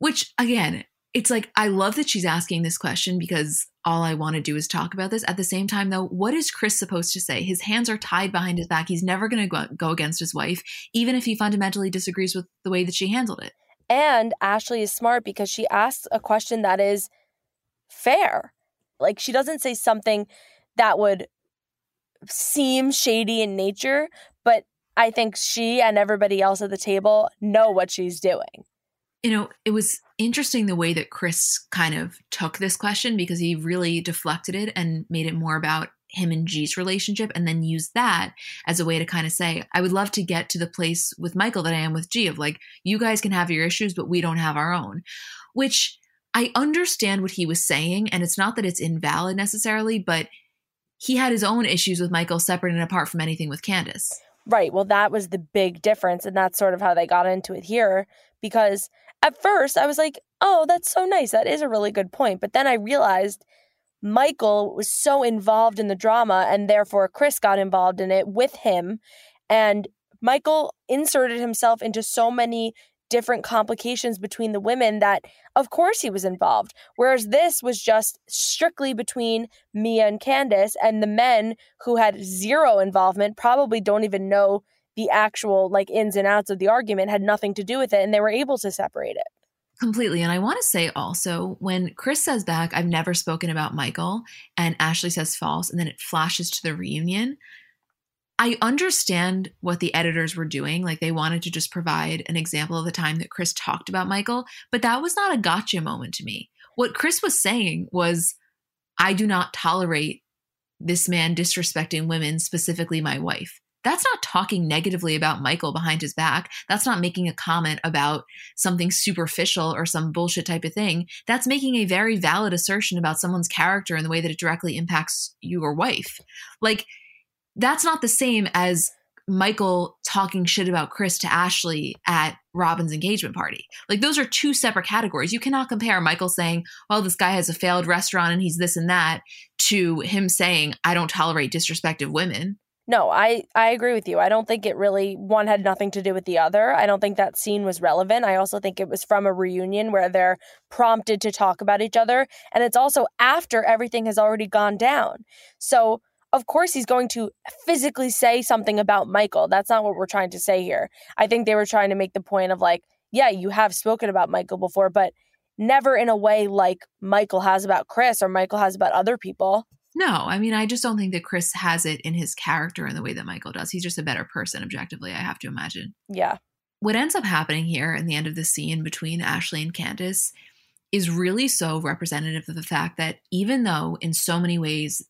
Which, again, it's like, I love that she's asking this question because all I want to do is talk about this. At the same time, though, what is Chris supposed to say? His hands are tied behind his back. He's never going to go against his wife, even if he fundamentally disagrees with the way that she handled it. And Ashley is smart because she asks a question that is fair. Like, she doesn't say something that would seem shady in nature, but I think she and everybody else at the table know what she's doing. You know, it was interesting the way that Chris kind of took this question because he really deflected it and made it more about him and G's relationship and then used that as a way to kind of say, I would love to get to the place with Michael that I am with G of like, you guys can have your issues, but we don't have our own. Which I understand what he was saying. And it's not that it's invalid necessarily, but he had his own issues with Michael separate and apart from anything with Candiace. Right. Well, that was the big difference. And that's sort of how they got into it here. Because at first I was like, oh, that's so nice. That is a really good point. But then I realized Michael was so involved in the drama and therefore Chris got involved in it with him. And Michael inserted himself into so many different complications between the women that of course he was involved whereas this was just strictly between Mia and Candiace and the men who had zero involvement probably don't even know the actual like ins and outs of the argument had nothing to do with it and they were able to separate it Completely. And I want to say also, when Chris says back, I've never spoken about Michael, and Ashley says false, and then it flashes to the reunion, I understand what the editors were doing. Like they wanted to just provide an example of the time that Chris talked about Michael, but that was not a gotcha moment to me. What Chris was saying was, I do not tolerate this man disrespecting women, specifically my wife. That's not talking negatively about Michael behind his back. That's not making a comment about something superficial or some bullshit type of thing. That's making a very valid assertion about someone's character and the way that it directly impacts your wife. Like, that's not the same as Michael talking shit about Chris to Ashley at Robin's engagement party. Like those are two separate categories. You cannot compare Michael saying, "Well, this guy has a failed restaurant and he's this and that," to him saying, "I don't tolerate disrespectful women." No, I I agree with you. I don't think it really one had nothing to do with the other. I don't think that scene was relevant. I also think it was from a reunion where they're prompted to talk about each other and it's also after everything has already gone down. So of course he's going to physically say something about Michael. That's not what we're trying to say here. I think they were trying to make the point of like, yeah, you have spoken about Michael before, but never in a way like Michael has about Chris or Michael has about other people. No, I mean, I just don't think that Chris has it in his character in the way that Michael does. He's just a better person, objectively, I have to imagine. Yeah. What ends up happening here in the end of the scene between Ashley and Candiace is really so representative of the fact that even though in so many ways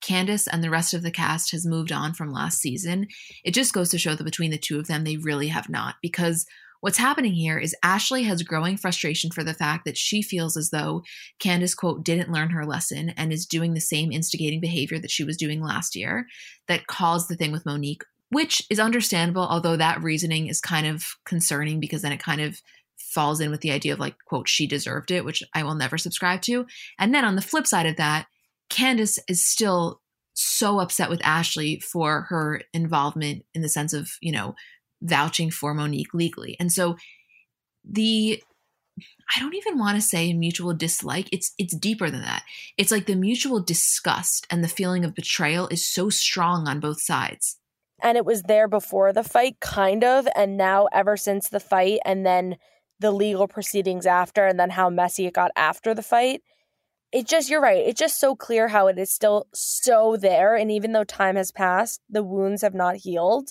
Candiace and the rest of the cast has moved on from last season, it just goes to show that between the two of them, they really have not. Because what's happening here is Ashley has growing frustration for the fact that she feels as though Candiace, quote, didn't learn her lesson and is doing the same instigating behavior that she was doing last year that caused the thing with Monique, which is understandable, although that reasoning is kind of concerning because then it kind of falls in with the idea of like, quote, she deserved it, which I will never subscribe to. And then on the flip side of that, Candiace is still so upset with Ashley for her involvement in the sense of, you know, vouching for Monique legally. And so the I don't even want to say mutual dislike. It's it's deeper than that. It's like the mutual disgust and the feeling of betrayal is so strong on both sides. And it was there before the fight kind of and now ever since the fight and then the legal proceedings after and then how messy it got after the fight it just you're right it's just so clear how it is still so there and even though time has passed the wounds have not healed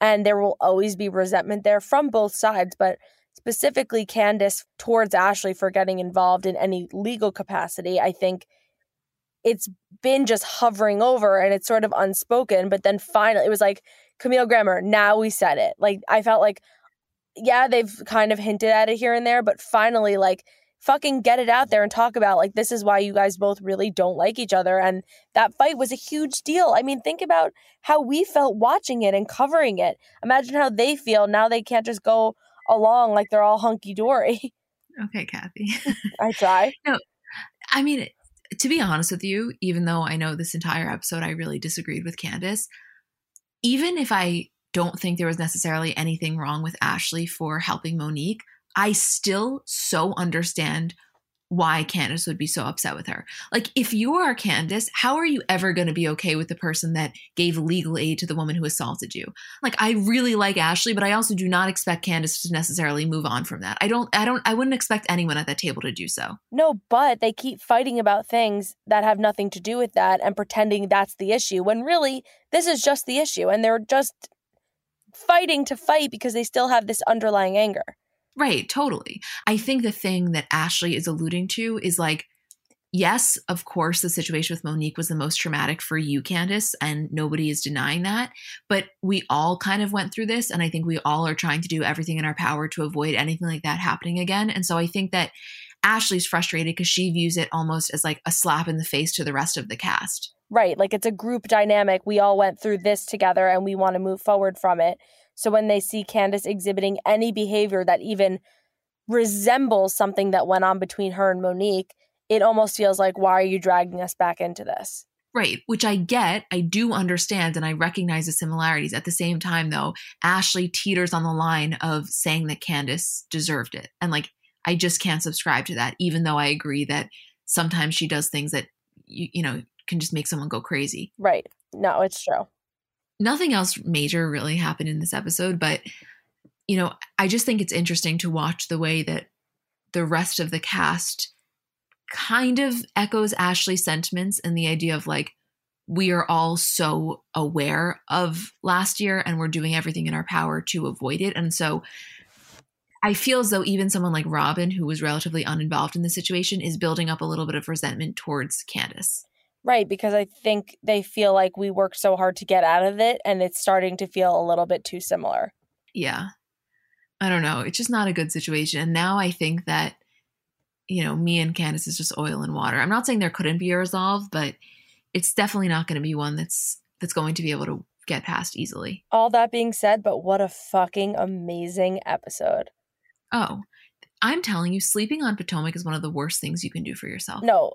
and there will always be resentment there from both sides but specifically candiace towards ashley for getting involved in any legal capacity i think it's been just hovering over and it's sort of unspoken but then finally it was like Camille Grammer, now we said it. Like I felt like yeah, they've kind of hinted at it here and there, but finally like fucking get it out there and talk about like this is why you guys both really don't like each other and that fight was a huge deal. I mean, think about how we felt watching it and covering it. Imagine how they feel now they can't just go along like they're all hunky dory. Okay, Kathy. I try. No. I mean, to be honest with you, even though I know this entire episode I really disagreed with Candiace, even if I don't think there was necessarily anything wrong with Ashley for helping Monique, I still so understand why Candiace would be so upset with her. Like, if you are Candiace, how are you ever going to be okay with the person that gave legal aid to the woman who assaulted you? Like, I really like Ashley, but I also do not expect Candiace to necessarily move on from that. I don't, I don't, I wouldn't expect anyone at that table to do so. No, but they keep fighting about things that have nothing to do with that and pretending that's the issue when really this is just the issue and they're just fighting to fight because they still have this underlying anger. Right, totally. I think the thing that Ashley is alluding to is like, yes, of course, the situation with Monique was the most traumatic for you, Candiace, and nobody is denying that. But we all kind of went through this, and I think we all are trying to do everything in our power to avoid anything like that happening again. And so I think that Ashley's frustrated because she views it almost as like a slap in the face to the rest of the cast. Right. Like it's a group dynamic. We all went through this together and we want to move forward from it. So when they see Candiace exhibiting any behavior that even resembles something that went on between her and Monique, it almost feels like, why are you dragging us back into this? Right, which I get, I do understand, and I recognize the similarities. At the same time, though, Ashley teeters on the line of saying that Candiace deserved it. And like, I just can't subscribe to that, even though I agree that sometimes she does things that, you, you know, can just make someone go crazy. Right. No, it's true nothing else major really happened in this episode, but you know, I just think it's interesting to watch the way that the rest of the cast kind of echoes Ashley's sentiments and the idea of like we are all so aware of last year and we're doing everything in our power to avoid it. And so I feel as though even someone like Robin, who was relatively uninvolved in the situation, is building up a little bit of resentment towards Candiace. Right, because I think they feel like we worked so hard to get out of it and it's starting to feel a little bit too similar. Yeah. I don't know. It's just not a good situation. And now I think that, you know, me and Candiace is just oil and water. I'm not saying there couldn't be a resolve, but it's definitely not going to be one that's that's going to be able to get past easily. All that being said, but what a fucking amazing episode. Oh, I'm telling you, sleeping on Potomac is one of the worst things you can do for yourself. No,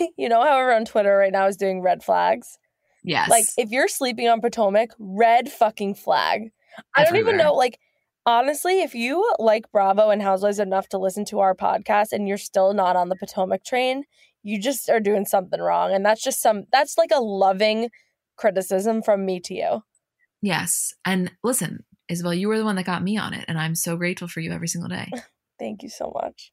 you know how everyone on Twitter right now is doing red flags? Yes. Like if you're sleeping on Potomac, red fucking flag. I don't even know like honestly, if you like Bravo and Housewives enough to listen to our podcast and you're still not on the Potomac train, you just are doing something wrong. And that's just some that's like a loving criticism from me to you. Yes. And listen, Isabel, you were the one that got me on it, and I'm so grateful for you every single day. Thank you so much.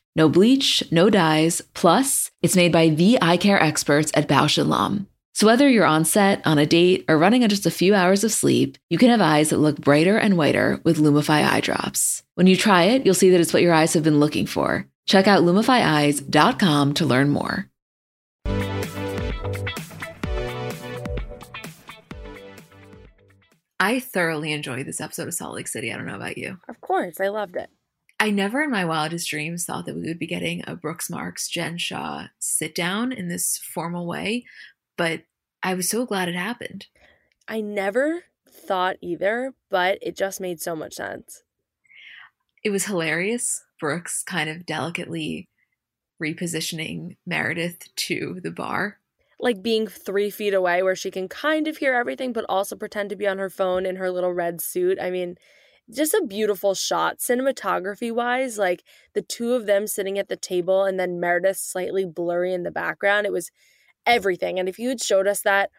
No bleach, no dyes. Plus, it's made by the eye care experts at Bausch & Lomb. So whether you're on set, on a date, or running on just a few hours of sleep, you can have eyes that look brighter and whiter with Lumify eye drops. When you try it, you'll see that it's what your eyes have been looking for. Check out lumifyeyes.com to learn more. I thoroughly enjoyed this episode of Salt Lake City. I don't know about you. Of course, I loved it. I never in my wildest dreams thought that we would be getting a Brooks Marks, Jen Shah sit down in this formal way, but I was so glad it happened. I never thought either, but it just made so much sense. It was hilarious. Brooks kind of delicately repositioning Meredith to the bar. Like being three feet away where she can kind of hear everything, but also pretend to be on her phone in her little red suit. I mean, just a beautiful shot cinematography wise like the two of them sitting at the table and then meredith slightly blurry in the background it was everything. And if you had showed us that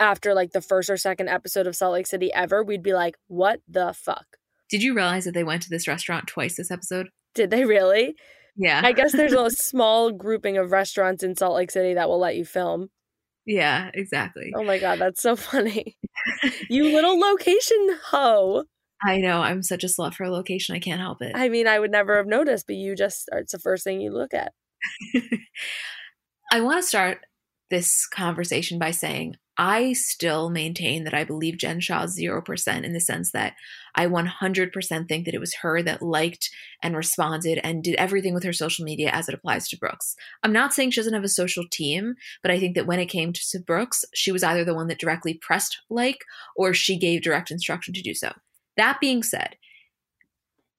after like the first or second episode of Salt Lake City ever, we'd be like, what the fuck? Did you realize that they went to this restaurant twice this episode? Did they really? Yeah. I guess there's a small grouping of restaurants in Salt Lake City that will let you film. Yeah, exactly. Oh my God, that's so funny. you little location hoe. I know. I'm such a slut for a location. I can't help it. I mean, I would never have noticed, but you just, it's the first thing you look at. I want to start this conversation by saying I still maintain that I believe Jen Shah 0% in the sense that I 100% think that it was her that liked and responded and did everything with her social media as it applies to Brooks. I'm not saying she doesn't have a social team, but I think that when it came to Brooks, she was either the one that directly pressed like or she gave direct instruction to do so. That being said,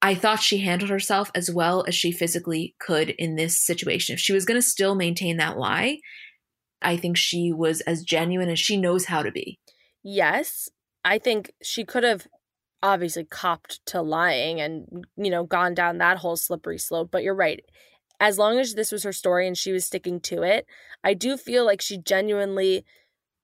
I thought she handled herself as well as she physically could in this situation. If she was going to still maintain that lie, I think she was as genuine as she knows how to be. Yes. I think she could have obviously copped to lying and, you know, gone down that whole slippery slope. But you're right. As long as this was her story and she was sticking to it, I do feel like she genuinely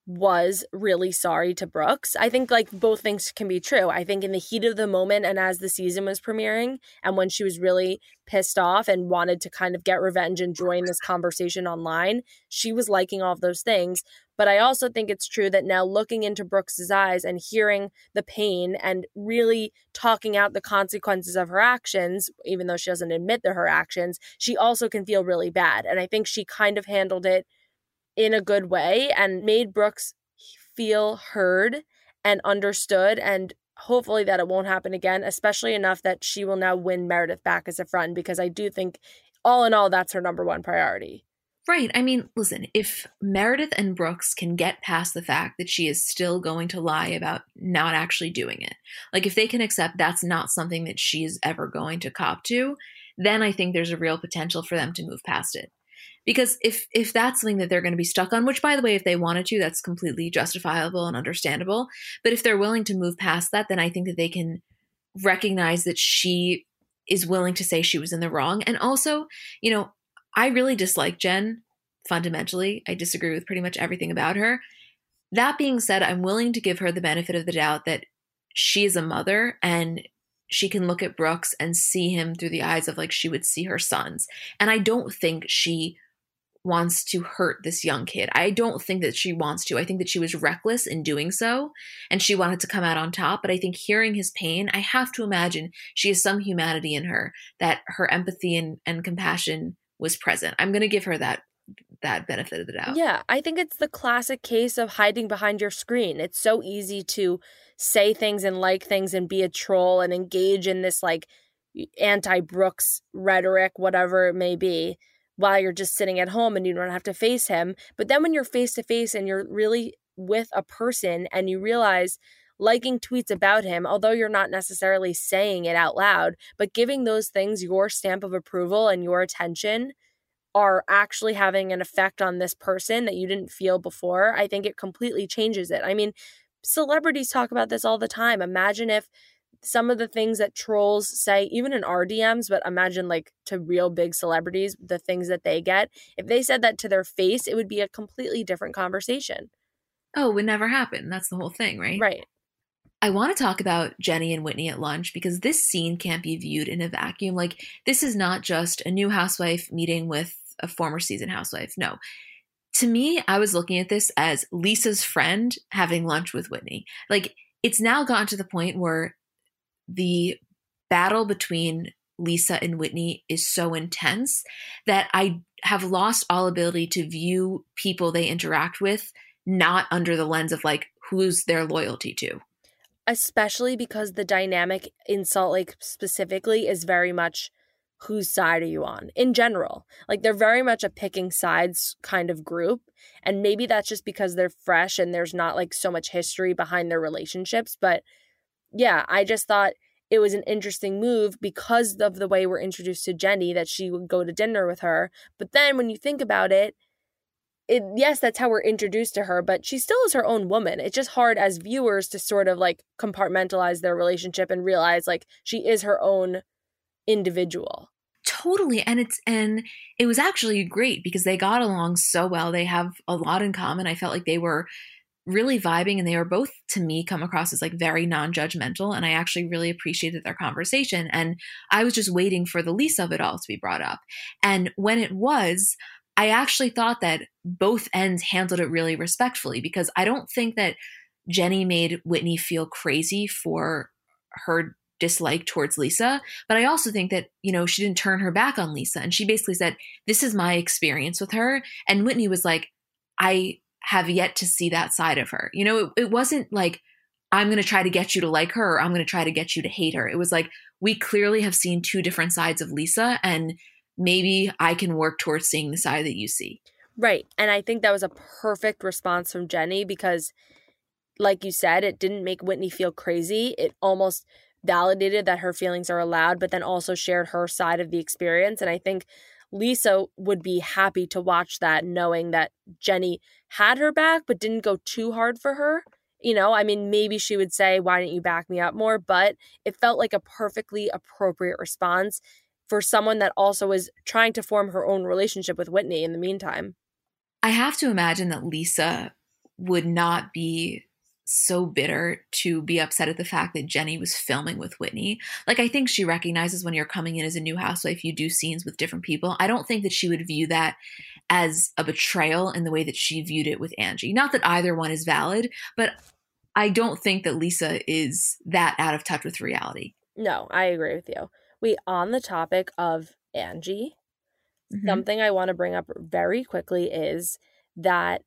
was really sorry to Brooks. I think like both things can be true. I think in the heat of the moment and as the season was premiering and when she was really pissed off and wanted to kind of get revenge and join this conversation online, she was liking all of those things. But I also think it's true that now looking into Brooks's eyes and hearing the pain and really talking out the consequences of her actions, even though she doesn't admit to her actions, she also can feel really bad. And I think she kind of handled it in a good way and made Brooks feel heard and understood and hopefully that it won't happen again, especially enough that she will now win Meredith back as a friend because I do think all in all that's her number one priority. Right. I mean, listen, if Meredith and Brooks can get past the fact that she is still going to lie about not actually doing it, like if they can accept that's not something that she is ever going to cop to, then I think there's a real potential for them to move past it because if if that's something that they're going to be stuck on which by the way if they wanted to that's completely justifiable and understandable. But if they're willing to move past that then i think that they can recognize that she is willing to say she was in the wrong. And also you know i really dislike jen fundamentally. I disagree with pretty much everything about her. That being said i'm willing to give her the benefit of the doubt that she is a mother and she can look at Brooks and see him through the eyes of like she would see her sons. And I don't think she wants to hurt this young kid. I don't think that she wants to. I think that she was reckless in doing so and she wanted to come out on top. But I think hearing his pain, I have to imagine she has some humanity in her that her empathy and, and compassion was present. I'm going to give her that that benefit of the doubt. Yeah, I think it's the classic case of hiding behind your screen. It's so easy to say things and like things and be a troll and engage in this like anti Brooks rhetoric, whatever it may be while you're just sitting at home and you don't have to face him. But then when you're face to face and you're really with a person and you realize liking tweets about him, although you're not necessarily saying it out loud, but giving those things your stamp of approval and your attention are actually having an effect on this person that you didn't feel before, I think it completely changes it. I mean, celebrities talk about this all the time. Imagine if some of the things that trolls say, even in our DMs, but imagine like to real big celebrities, the things that they get. If they said that to their face, it would be a completely different conversation. Oh, it would never happen. That's the whole thing, right? Right. I want to talk about Jenny and Whitney at lunch because this scene can't be viewed in a vacuum. Like, this is not just a new housewife meeting with a former season housewife. No. To me, I was looking at this as Lisa's friend having lunch with Whitney. Like, it's now gotten to the point where the battle between Lisa and Whitney is so intense that I have lost all ability to view people they interact with not under the lens of like who's their loyalty to. Especially because the dynamic in Salt Lake specifically is very much whose side are you on in general. Like they're very much a picking sides kind of group. And maybe that's just because they're fresh and there's not like so much history behind their relationships. But yeah, I just thought it was an interesting move because of the way we're introduced to Jenny that she would go to dinner with her. But then when you think about it, it yes, that's how we're introduced to her, but she still is her own woman. It's just hard as viewers to sort of like compartmentalize their relationship and realize like she is her own individual. Totally. And it's and it was actually great because they got along so well. They have a lot in common. I felt like they were really vibing and they were both to me come across as like very non-judgmental and I actually really appreciated their conversation and I was just waiting for the lease of it all to be brought up. And when it was, I actually thought that both ends handled it really respectfully because I don't think that Jenny made Whitney feel crazy for her dislike towards Lisa. But I also think that, you know, she didn't turn her back on Lisa. And she basically said, This is my experience with her. And Whitney was like, I have yet to see that side of her. You know, it, it wasn't like, I'm going to try to get you to like her or I'm going to try to get you to hate her. It was like, we clearly have seen two different sides of Lisa. And maybe I can work towards seeing the side that you see. Right. And I think that was a perfect response from Jenny because, like you said, it didn't make Whitney feel crazy. It almost validated that her feelings are allowed, but then also shared her side of the experience. And I think Lisa would be happy to watch that, knowing that Jenny had her back, but didn't go too hard for her. You know, I mean, maybe she would say, Why didn't you back me up more? But it felt like a perfectly appropriate response for someone that also was trying to form her own relationship with Whitney in the meantime. I have to imagine that Lisa would not be so bitter to be upset at the fact that Jenny was filming with Whitney. Like, I think she recognizes when you're coming in as a new housewife, you do scenes with different people. I don't think that she would view that as a betrayal in the way that she viewed it with Angie. Not that either one is valid, but I don't think that Lisa is that out of touch with reality. No, I agree with you. We, on the topic of Angie, mm-hmm. something I want to bring up very quickly is that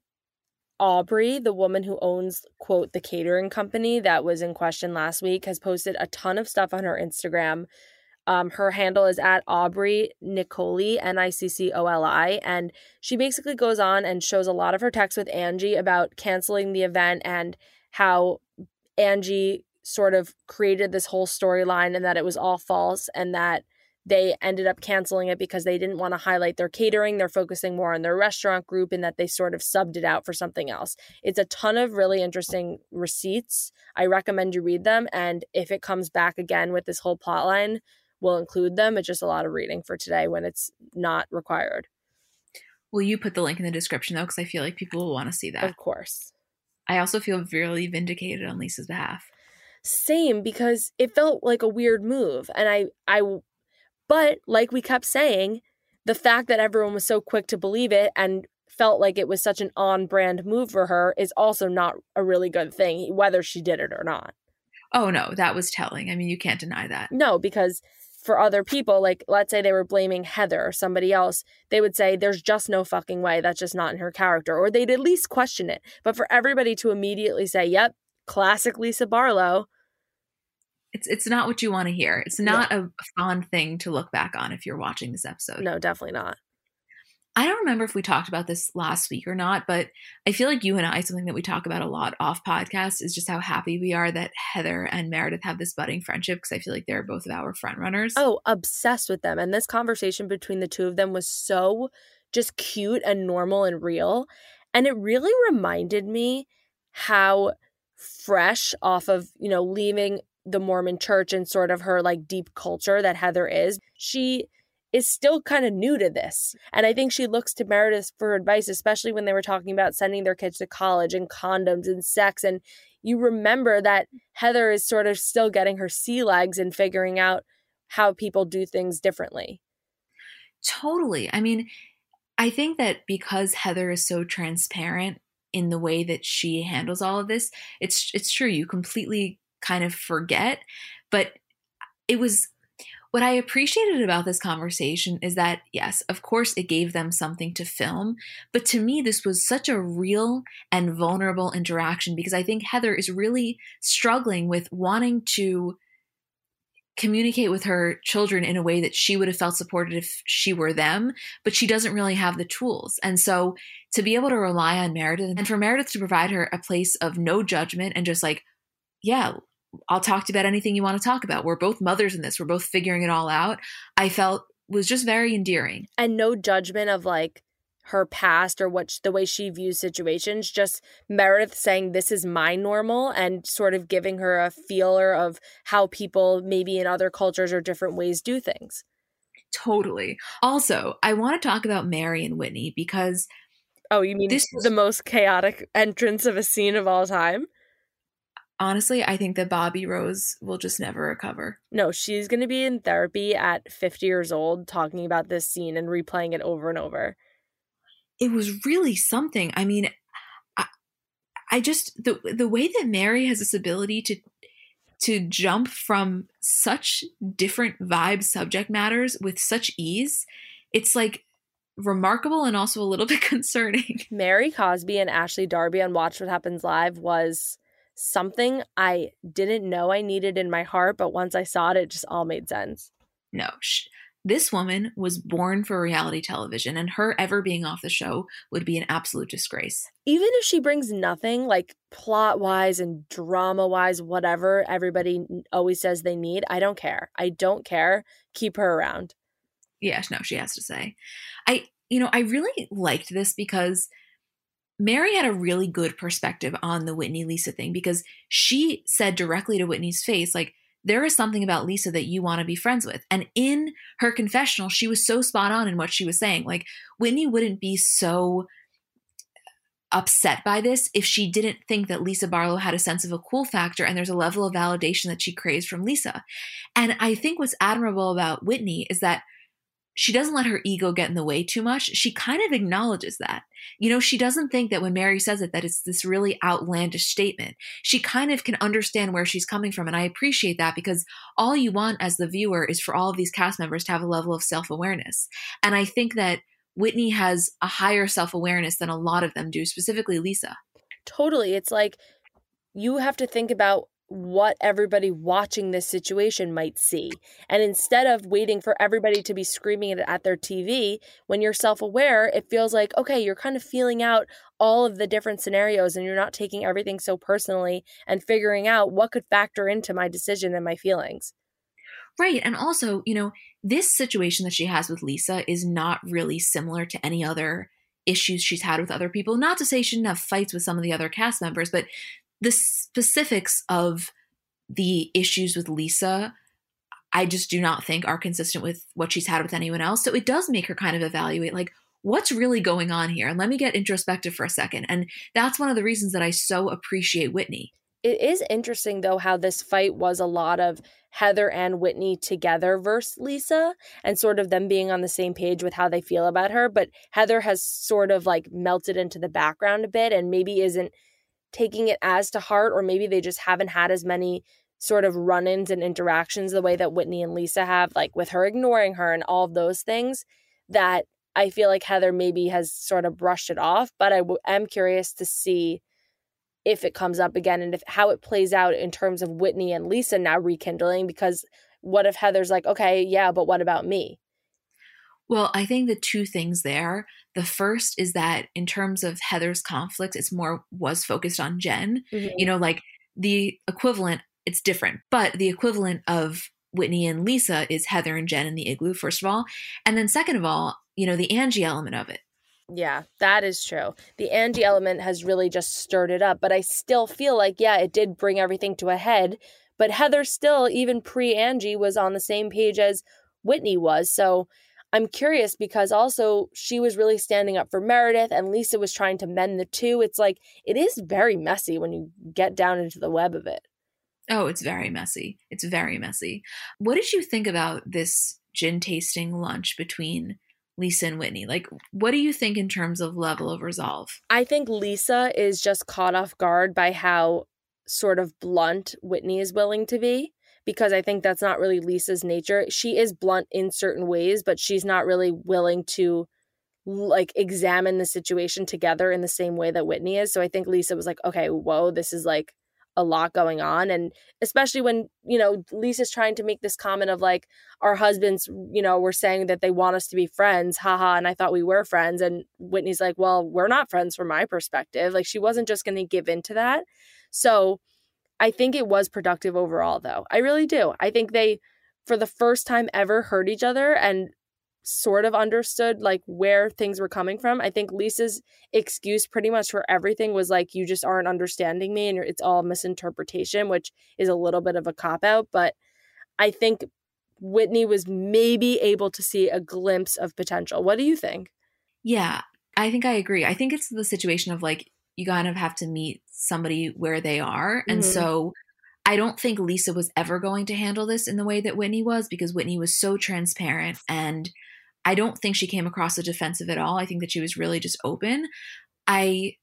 Aubrey, the woman who owns, quote, the catering company that was in question last week, has posted a ton of stuff on her Instagram. Um, her handle is at Aubrey Niccoli, N I C C O L I. And she basically goes on and shows a lot of her texts with Angie about canceling the event and how Angie sort of created this whole storyline and that it was all false and that they ended up canceling it because they didn't want to highlight their catering. They're focusing more on their restaurant group and that they sort of subbed it out for something else. It's a ton of really interesting receipts. I recommend you read them. And if it comes back again with this whole plot line, we'll include them. It's just a lot of reading for today when it's not required. Will you put the link in the description though? Because I feel like people will want to see that. Of course. I also feel really vindicated on Lisa's behalf. Same because it felt like a weird move. And I I but like we kept saying, the fact that everyone was so quick to believe it and felt like it was such an on brand move for her is also not a really good thing, whether she did it or not. Oh, no, that was telling. I mean, you can't deny that. No, because for other people, like let's say they were blaming Heather or somebody else, they would say, There's just no fucking way. That's just not in her character. Or they'd at least question it. But for everybody to immediately say, Yep, classic Lisa Barlow, it's it's not what you want to hear. It's not yeah. a fun thing to look back on if you're watching this episode. No, definitely not. I don't remember if we talked about this last week or not, but I feel like you and I, something that we talk about a lot off podcast is just how happy we are that Heather and Meredith have this budding friendship because I feel like they're both of our front runners. Oh, obsessed with them. And this conversation between the two of them was so just cute and normal and real. And it really reminded me how fresh off of, you know, leaving the Mormon church and sort of her like deep culture that Heather is, she is still kind of new to this. And I think she looks to Meredith for advice, especially when they were talking about sending their kids to college and condoms and sex. And you remember that Heather is sort of still getting her sea legs and figuring out how people do things differently. Totally. I mean, I think that because Heather is so transparent in the way that she handles all of this, it's it's true. You completely kind of forget. But it was what I appreciated about this conversation is that, yes, of course, it gave them something to film. But to me, this was such a real and vulnerable interaction because I think Heather is really struggling with wanting to communicate with her children in a way that she would have felt supported if she were them, but she doesn't really have the tools. And so to be able to rely on Meredith and for Meredith to provide her a place of no judgment and just like, yeah, I'll talk about anything you want to talk about. We're both mothers in this. We're both figuring it all out. I felt was just very endearing. And no judgment of like her past or what the way she views situations just meredith saying this is my normal and sort of giving her a feeler of how people maybe in other cultures or different ways do things Totally. Also, I want to talk about Mary and Whitney because. Oh, you mean this is the most chaotic entrance of a scene of all time? Honestly, I think that Bobby Rose will just never recover. No, she's going to be in therapy at 50 years old talking about this scene and replaying it over and over. It was really something. I mean, I, I just the the way that Mary has this ability to to jump from such different vibe subject matters with such ease, it's like remarkable and also a little bit concerning. Mary Cosby and Ashley Darby on Watch What Happens Live was something I didn't know I needed in my heart, but once I saw it, it just all made sense. No, this woman was born for reality television, and her ever being off the show would be an absolute disgrace. Even if she brings nothing, like plot wise and drama wise, whatever everybody always says they need, I don't care. I don't care. Keep her around. Yes, no, she has to say. I, you know, I really liked this because Mary had a really good perspective on the Whitney Lisa thing because she said directly to Whitney's face, like, there is something about Lisa that you want to be friends with. And in her confessional, she was so spot on in what she was saying. Like, Whitney wouldn't be so upset by this if she didn't think that Lisa Barlow had a sense of a cool factor and there's a level of validation that she craves from Lisa. And I think what's admirable about Whitney is that she doesn't let her ego get in the way too much. She kind of acknowledges that. You know, she doesn't think that when Mary says it that it's this really outlandish statement. She kind of can understand where she's coming from and I appreciate that because all you want as the viewer is for all of these cast members to have a level of self-awareness. And I think that Whitney has a higher self-awareness than a lot of them do, specifically Lisa. Totally. It's like you have to think about what everybody watching this situation might see. And instead of waiting for everybody to be screaming it at their TV, when you're self aware, it feels like, okay, you're kind of feeling out all of the different scenarios and you're not taking everything so personally and figuring out what could factor into my decision and my feelings. Right. And also, you know, this situation that she has with Lisa is not really similar to any other issues she's had with other people. Not to say she didn't have fights with some of the other cast members, but the specifics of the issues with Lisa, I just do not think are consistent with what she's had with anyone else. So it does make her kind of evaluate, like, what's really going on here? And let me get introspective for a second. And that's one of the reasons that I so appreciate Whitney. It is interesting, though, how this fight was a lot of Heather and Whitney together versus Lisa and sort of them being on the same page with how they feel about her. But Heather has sort of like melted into the background a bit and maybe isn't taking it as to heart, or maybe they just haven't had as many sort of run ins and interactions the way that Whitney and Lisa have, like with her ignoring her and all of those things, that I feel like Heather maybe has sort of brushed it off. But I w- am curious to see if it comes up again and if how it plays out in terms of Whitney and Lisa now rekindling. Because what if Heather's like, okay, yeah, but what about me? Well, I think the two things there. The first is that in terms of Heather's conflict, it's more was focused on Jen. Mm-hmm. You know, like the equivalent, it's different, but the equivalent of Whitney and Lisa is Heather and Jen in the igloo, first of all. And then second of all, you know, the Angie element of it. Yeah, that is true. The Angie element has really just stirred it up, but I still feel like, yeah, it did bring everything to a head. But Heather still, even pre Angie, was on the same page as Whitney was. So I'm curious because also she was really standing up for Meredith and Lisa was trying to mend the two. It's like it is very messy when you get down into the web of it. Oh, it's very messy. It's very messy. What did you think about this gin tasting lunch between Lisa and Whitney? Like, what do you think in terms of level of resolve? I think Lisa is just caught off guard by how sort of blunt Whitney is willing to be because I think that's not really Lisa's nature. She is blunt in certain ways, but she's not really willing to like examine the situation together in the same way that Whitney is. So I think Lisa was like, okay, whoa, this is like a lot going on. And especially when, you know, Lisa's trying to make this comment of like, our husbands, you know, were saying that they want us to be friends, haha. And I thought we were friends. And Whitney's like, well, we're not friends from my perspective. Like she wasn't just going to give in to that. So I think it was productive overall, though. I really do. I think they, for the first time ever, heard each other and sort of understood like where things were coming from. I think Lisa's excuse pretty much for everything was like, you just aren't understanding me and it's all misinterpretation, which is a little bit of a cop out. But I think Whitney was maybe able to see a glimpse of potential. What do you think? Yeah, I think I agree. I think it's the situation of like you kind of have to meet somebody where they are. And mm-hmm. so I don't think Lisa was ever going to handle this in the way that Whitney was because Whitney was so transparent and I don't think she came across as defensive at all. I think that she was really just open. I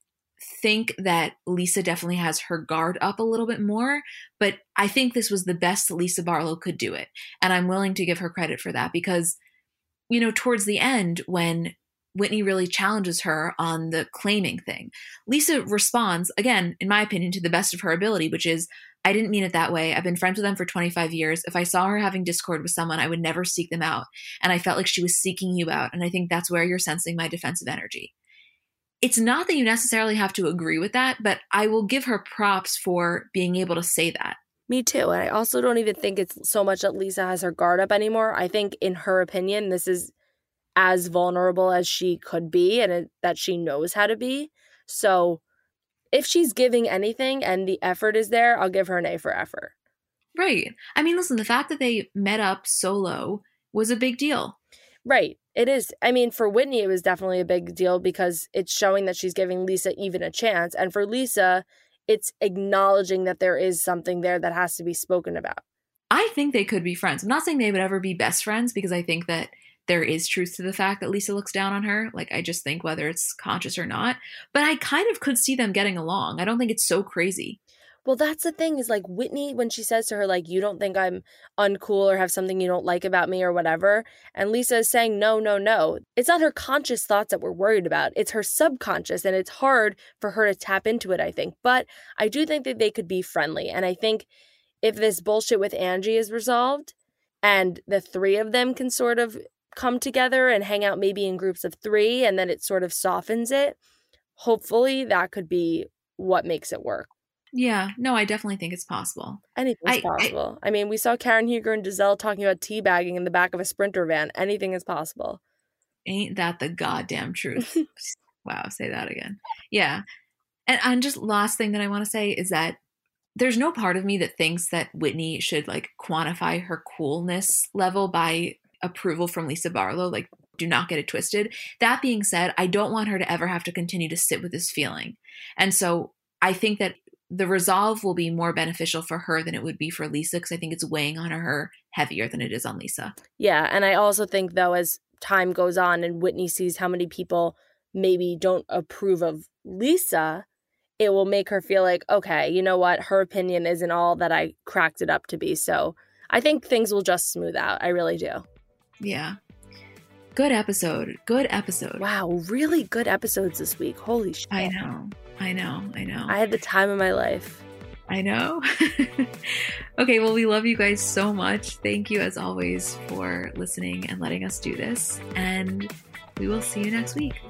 think that Lisa definitely has her guard up a little bit more, but I think this was the best Lisa Barlow could do it. And I'm willing to give her credit for that because, you know, towards the end, when Whitney really challenges her on the claiming thing, Lisa responds, again, in my opinion, to the best of her ability, which is, I didn't mean it that way. I've been friends with them for 25 years. If I saw her having discord with someone, I would never seek them out. And I felt like she was seeking you out. And I think that's where you're sensing my defensive energy it's not that you necessarily have to agree with that, but I will give her props for being able to say that. Me too. And I also don't even think it's so much that Lisa has her guard up anymore. I think, in her opinion, this is as vulnerable as she could be and it, that she knows how to be. So if she's giving anything and the effort is there, I'll give her an A for effort. Right. I mean, listen, the fact that they met up solo was a big deal. Right. It is. I mean, for Whitney, it was definitely a big deal because it's showing that she's giving Lisa even a chance. And for Lisa, it's acknowledging that there is something there that has to be spoken about. I think they could be friends. I'm not saying they would ever be best friends because I think that there is truth to the fact that Lisa looks down on her. Like, I just think whether it's conscious or not. But I kind of could see them getting along. I don't think it's so crazy. Well, that's the thing is like Whitney, when she says to her, like, you don't think I'm uncool or have something you don't like about me or whatever. And Lisa is saying, no, no, no. It's not her conscious thoughts that we're worried about. It's her subconscious. And it's hard for her to tap into it, I think. But I do think that they could be friendly. And I think if this bullshit with Angie is resolved and the three of them can sort of come together and hang out maybe in groups of three and then it sort of softens it, hopefully that could be what makes it work. Yeah, no, I definitely think it's possible. Anything's I, possible. I, I, mean, we saw Karen Huger and Gizelle talking about teabagging in the back of a sprinter van. Anything is possible. Ain't that the goddamn truth? wow, say that again. Yeah. And, and just last thing that I want to say is that there's no part of me that thinks that Whitney should like quantify her coolness level by approval from Lisa Barlow. Like, do not get it twisted. That being said, I don't want her to ever have to continue to sit with this feeling. And so I think that the resolve will be more beneficial for her than it would be for Lisa because I think it's weighing on her heavier than it is on Lisa. Yeah. And I also think, though, as time goes on and Whitney sees how many people maybe don't approve of Lisa, it will make her feel like, okay, you know what? Her opinion isn't all that I cracked it up to be. So I think things will just smooth out. I really do. Yeah. Good episode. Good episode. Wow. Really good episodes this week. Holy shit. I know. I know, I know. I had the time of my life. I know. okay, well, we love you guys so much. Thank you, as always, for listening and letting us do this. And we will see you next week.